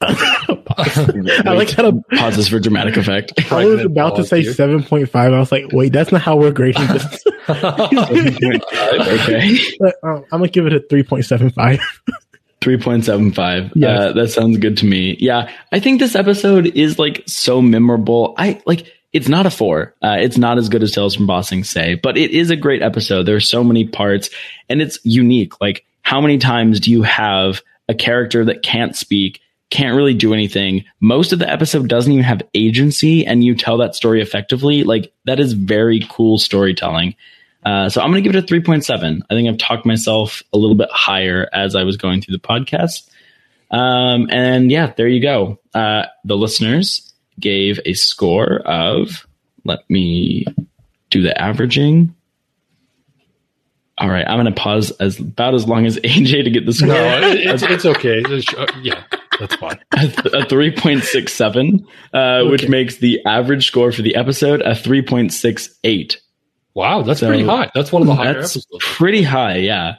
I like how the- pauses for dramatic effect. I was about to say here. 7.5. I was like, wait, that's not how we're grading this. okay, but, um, I'm going to give it a three point seven five. Yes. Uh, that sounds good to me. Yeah, I think this episode is like so memorable. I like. It's not a four. Uh, it's not as good as Tales from Ba Sing Se, but it is a great episode. There are so many parts, and it's unique. Like, how many times do you have a character that can't speak, can't really do anything? Most of the episode doesn't even have agency, and you tell that story effectively. Like, that is very cool storytelling. Uh, so I'm going to give it a 3.7. I think I've talked myself a little bit higher as I was going through the podcast. Um, and yeah, there you go. Uh, the listeners gave a score of, let me do the averaging. All right, I'm going to pause as about as long as AJ to get the score. No, it's, it's okay. It's- uh, yeah, that's fine. a 3.67, uh, which makes the average score for the episode a 3.68. Wow, that's So, pretty high. That's one of the higher That's episodes. pretty high, yeah.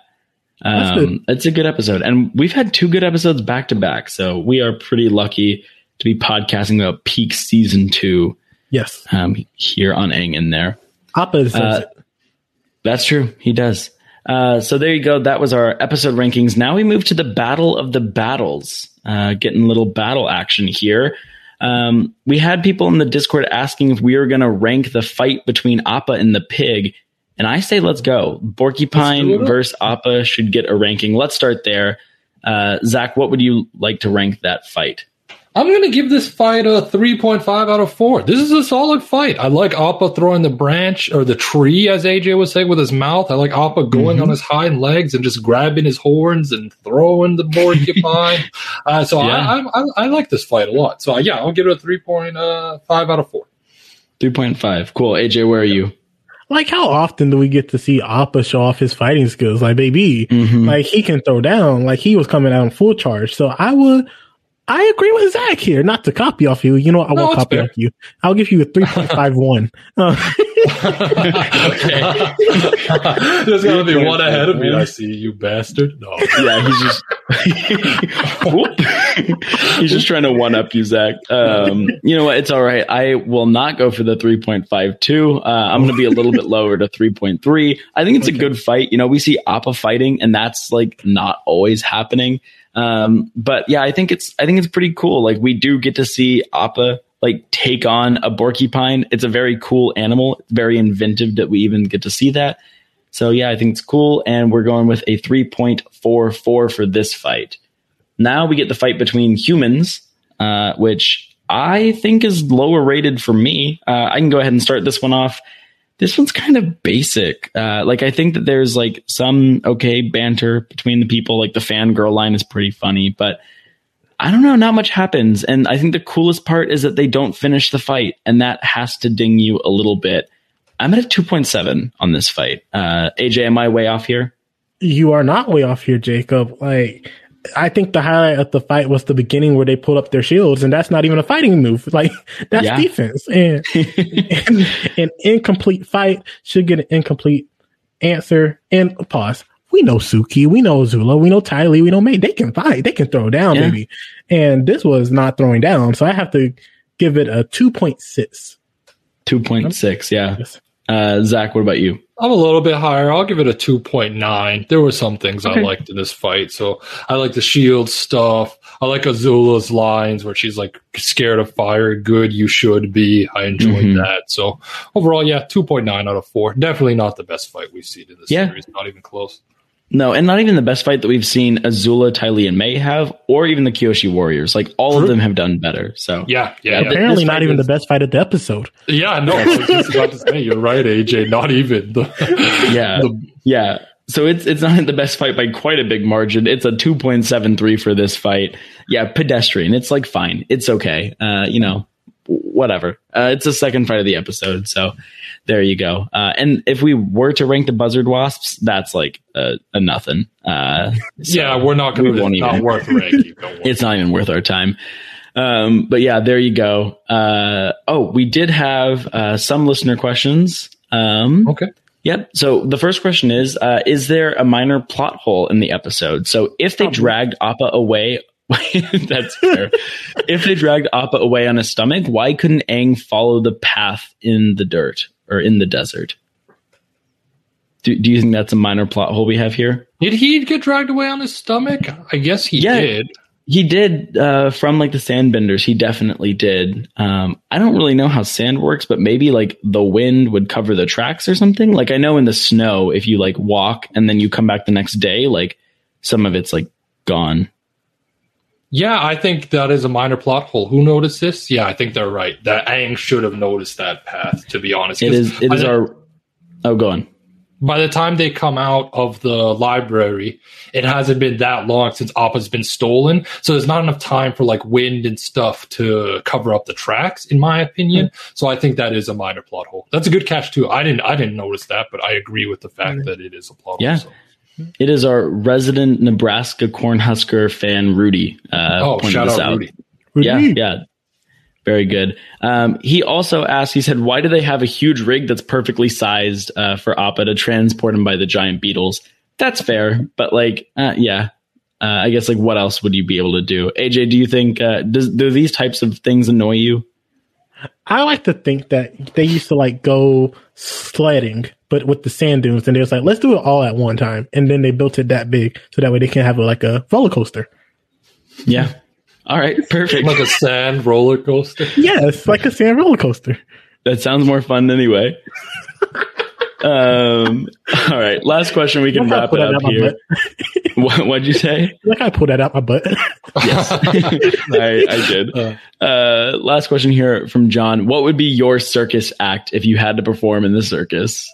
Um, it's a good episode, and we've had two good episodes back to back, so we are pretty lucky to be podcasting about peak season two yes. um, here on Aang in there. Appa says Uh, it. That's true, he does. Uh, so there you go. That was our episode rankings. Now we move to the battle of the battles. Uh, getting a little battle action here. Um, we had people in the Discord asking if we were going to rank the fight between Appa and the pig. And I say, let's go. Let's Porcupine versus Appa should get a ranking. Let's start there. Uh, Zach, what would you like to rank that fight? I'm going to give this fight a 3.5 out of 4. This is a solid fight. I like Appa throwing the branch or the tree, as AJ would say, with his mouth. I like Appa going on his hind legs and just grabbing his horns and throwing the porcupine. uh, so Yeah. I, I, I, I like this fight a lot. So yeah, I'll give it a 3.5 out of 4. 3.5. Cool. AJ, where are you? Like, how often do we get to see Appa show off his fighting skills? Like, baby, Mhm. like he can throw down. Like he was coming out in full charge. So I would, I agree with Zach here. Not to copy off you. You know, what? I No, won't copy fair. off you. I'll give you a three point five one. Uh, There's got to be one ahead of me. I see you bastard. No. yeah, he's just Whoop. he's just trying to one up you, Zach. Um, you know what? It's all right. I will not go for the three point five two. Uh, I'm going to be a little bit lower to three point three. I think it's a good fight. You know, we see Appa fighting, and that's like not always happening. Um, but yeah, I think it's I think it's pretty cool. Like we do get to see Appa like take on a porcupine. It's a very cool animal. It's very inventive that we even get to see that. So yeah, I think it's cool, and we're going with a 3.44 for this fight. Now we get the fight between humans, uh, which I think is lower rated for me. Uh, I can go ahead and start this one off. This one's kind of basic. Uh, like I think that there's like some okay banter between the people. Like the fangirl line is pretty funny, but I don't know. Not much happens, and I think the coolest part is that they don't finish the fight, and that has to ding you a little bit. I'm at a 2.7 on this fight. Uh, AJ, am I way off here? you are not way off here, Jacob. Like I think the highlight of the fight was the beginning where they pulled up their shields, and that's not even a fighting move. Like that's Yeah. defense. And, and an incomplete fight should get an incomplete answer. And pause. We know Suki, we know Zula, we know Ty Lee, we know Mai. They can fight, they can throw down, Yeah. baby. And this was not throwing down, so I have to give it a two point six. 2.6. Yeah. Yes. Uh, Zach, what about you? I'm a little bit higher. I'll give it a 2.9. There were some things Okay. I liked in this fight. So I like the shield stuff. I like Azula's lines where she's like scared of fire. Good, you should be. I enjoyed Mhm. that. So overall, yeah, 2.9 out of 4. Definitely not the best fight we've seen in this Yeah. series. Not even close. No, and not even the best fight that we've seen Azula, Ty Lee, and Mai have, or even the Kyoshi Warriors. Like all of them have done better. So Yeah, yeah, Yeah, yeah. Apparently, not even was- the best fight of the episode. Yeah, no, I was just about to say, you're right, AJ. Not even. The, Yeah. the- Yeah. So it's it's not the best fight by quite a big margin. It's a 2.73 for this fight. Yeah, pedestrian. It's like fine. It's okay. Uh, you know, w- whatever. Uh, it's the second fight of the episode, so there you go. Uh, and if we were to rank the buzzard wasps, that's like a, a nothing. Uh, so yeah, we're not going to. won't even- worth ranking. It's not even worth our time. Um, but yeah, there you go. Uh, oh, we did have uh, some listener questions. Um, okay. Yep. So the first question is: uh, Is there a minor plot hole in the episode? So if they dragged Appa away, that's fair. if they dragged Appa away on his stomach, why couldn't Aang follow the path in the dirt or in the desert? Do, do you think that's a minor plot hole we have here? Did he get dragged away on his stomach? I guess he Yeah. did. He did uh, from like the sandbenders. He definitely did. Um, I don't really know how sand works, but maybe like the wind would cover the tracks or something. Like I know in the snow, if you like walk and then you come back the next day, like some of it's like gone. Yeah, I think that is a minor plot hole. Who noticed this? Yeah, I think they're right. That Aang should have noticed that path. To be honest, It is. It is the- our. Oh, go on. By the time they come out of the library, it hasn't been that long since Appa's been stolen. So there's not enough time for like wind and stuff to cover up the tracks, in my opinion. Mm-hmm. So I think that is a minor plot hole. That's a good catch too. I didn't. I didn't notice that, but I agree with the fact mm-hmm. that it is a plot Yeah. hole. So. It is our resident Nebraska Cornhusker fan, Rudy. Uh, Oh, shout this out Rudy. Yeah, Rudy. yeah. Very good. Um, he also asked, he said, why do they have a huge rig that's perfectly sized uh, for Appa to transport him by the giant beetles? That's fair, but like, uh, yeah. Uh, I guess like what else would you be able to do? AJ, do you think uh, does do these types of things annoy you? I like to think that they used to like go sledding, but with the sand dunes, and they was like, let's do it all at one time, and then they built it that big so that way they can have a, like a roller coaster. Yeah. All right, perfect. Like a sand roller coaster. Yes, like a sand roller coaster. That sounds more fun anyway. um, all right, last question. We can Like wrap it up here. What, what'd you say? Like I pulled that out my butt. Yes, I, I did. Uh, last question here from John. What would be your circus act if you had to perform in the circus?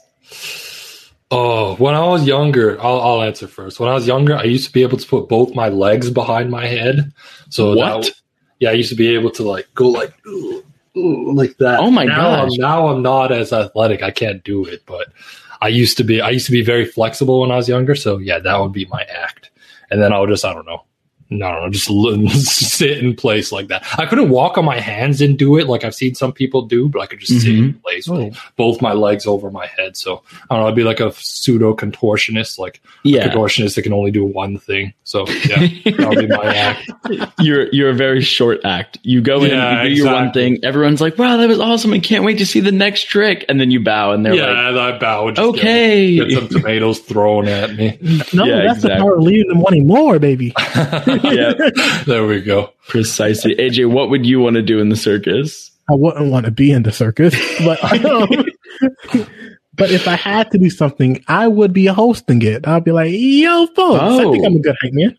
Oh, when I was younger, I'll, I'll answer first. When I was younger, I used to be able to put both my legs behind my head. So What? that- yeah, I used to be able to like go like "Ooh, ooh," like that. Oh my god! now I'm not as athletic. I can't do it, but I used to be. I used to be very flexible when I was younger. So yeah, that would be my act. And then I'll just I don't know. No, no, just sit in place like that. I couldn't walk on my hands and do it like I've seen some people do, but I could just sit in mm-hmm. place oh. with both my legs over my head. So I don't know. I'd be like a pseudo contortionist, like a Yeah, contortionist that can only do one thing. So yeah, that would be my act. you're you're a very short act. You go in, Yeah, you do your one thing. Everyone's like, "Wow, that was awesome! I can't wait to see the next trick." And then you bow, and they're yeah, like, and I bow. just "Okay." Get, get some tomatoes thrown at me. No, Yeah, that's the exactly. power of leaving them wanting more, baby. yeah, there we go. precisely. AJ, what would you want to do in the circus? I wouldn't want to be in the circus, but um, but if I had to do something, I would be hosting it. I'd be like, "Yo, folks, I think Oh. I'm a good hype man."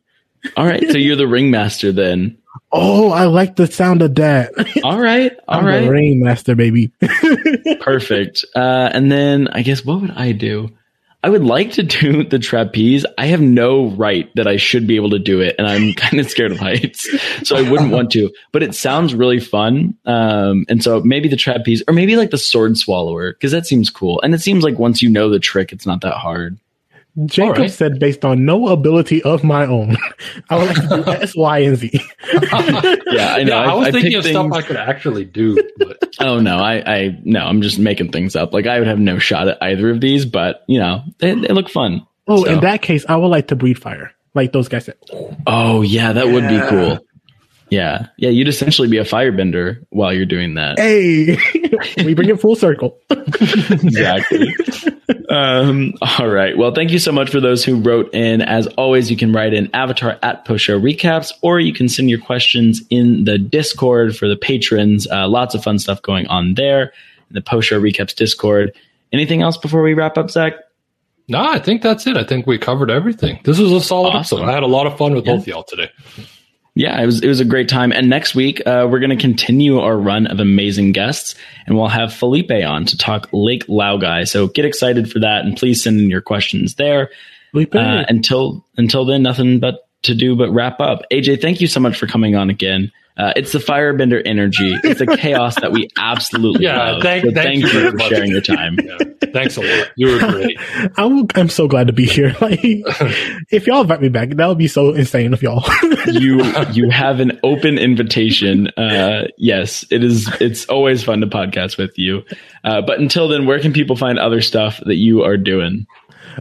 All right, so you're the ringmaster then. Oh, I like the sound of that. All right, all I'm right. the ringmaster, baby. Perfect. Uh, and then I guess what would I do? I would like to do the trapeze. I have no right that I should be able to do it, and I'm kind of scared of heights, so I wouldn't want to. But it sounds really fun, um, and so maybe the trapeze, or maybe like the sword swallower, because that seems cool. And it seems like once you know the trick, it's not that hard. Jacob All right. said, based on no ability of my own, I would like to do S, Y, and Z. Yeah, I know. Yeah, I was I thinking picked of stuff I could actually do, but Oh no, I, I no, I'm just making things up. Like I would have no shot at either of these, but you know, they, they look fun. Oh, So- in that case, I would like to breathe fire, like those guys said. Oh yeah, that would be cool. Yeah, yeah, you'd essentially be a firebender while you're doing that. Hey, we bring it full circle. exactly. um, all right. Well, thank you so much for those who wrote in. As always, you can write in avatar at post show recaps, or you can send your questions in the Discord for the patrons. Uh, lots of fun stuff going on there in the post show recaps Discord. Anything else before we wrap up, Zach? no, I think that's it. I think we covered everything. This was a solid Awesome. episode. I had a lot of fun with both of y'all today. Yeah, it was it was a great time. And next week, uh, we're going to continue our run of amazing guests, and we'll have Felipe on to talk Lake Laogai. So get excited for that, and please send in your questions there. Felipe, Uh, until until then, nothing but to do but wrap up. AJ, thank you so much for coming on again. Uh, it's the Firebender energy. It's the chaos that we absolutely Yeah, love. thank- So thank you you for sharing your time. Yeah. Thanks a lot. You were great. I'm, I'm so glad to be here. Like, if y'all invite me back, that would be so insane of y'all. you you have an open invitation. Uh, yes, it is. It's always fun to podcast with you. Uh, but until then, where can people find other stuff that you are doing?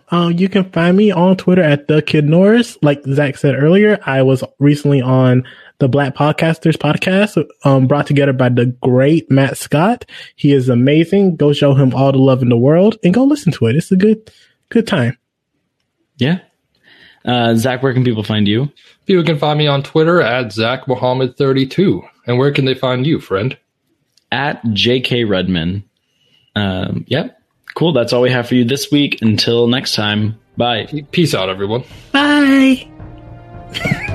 Um, you can find me on Twitter at the Kid Norris. Like Zach said earlier, I was recently on the Black Podcasters podcast, um, brought together by the great Matt Scott. He is amazing. Go show him all the love in the world and go listen to it. It's a good, good time. Yeah, uh, Zach, where can people find you? People can find me on Twitter at Zach Mohammed32. And where can they find you, friend? At J.K. Rudman. Um, yep, cool. That's all we have for you this week. Until next time, bye. Peace out, everyone. Bye.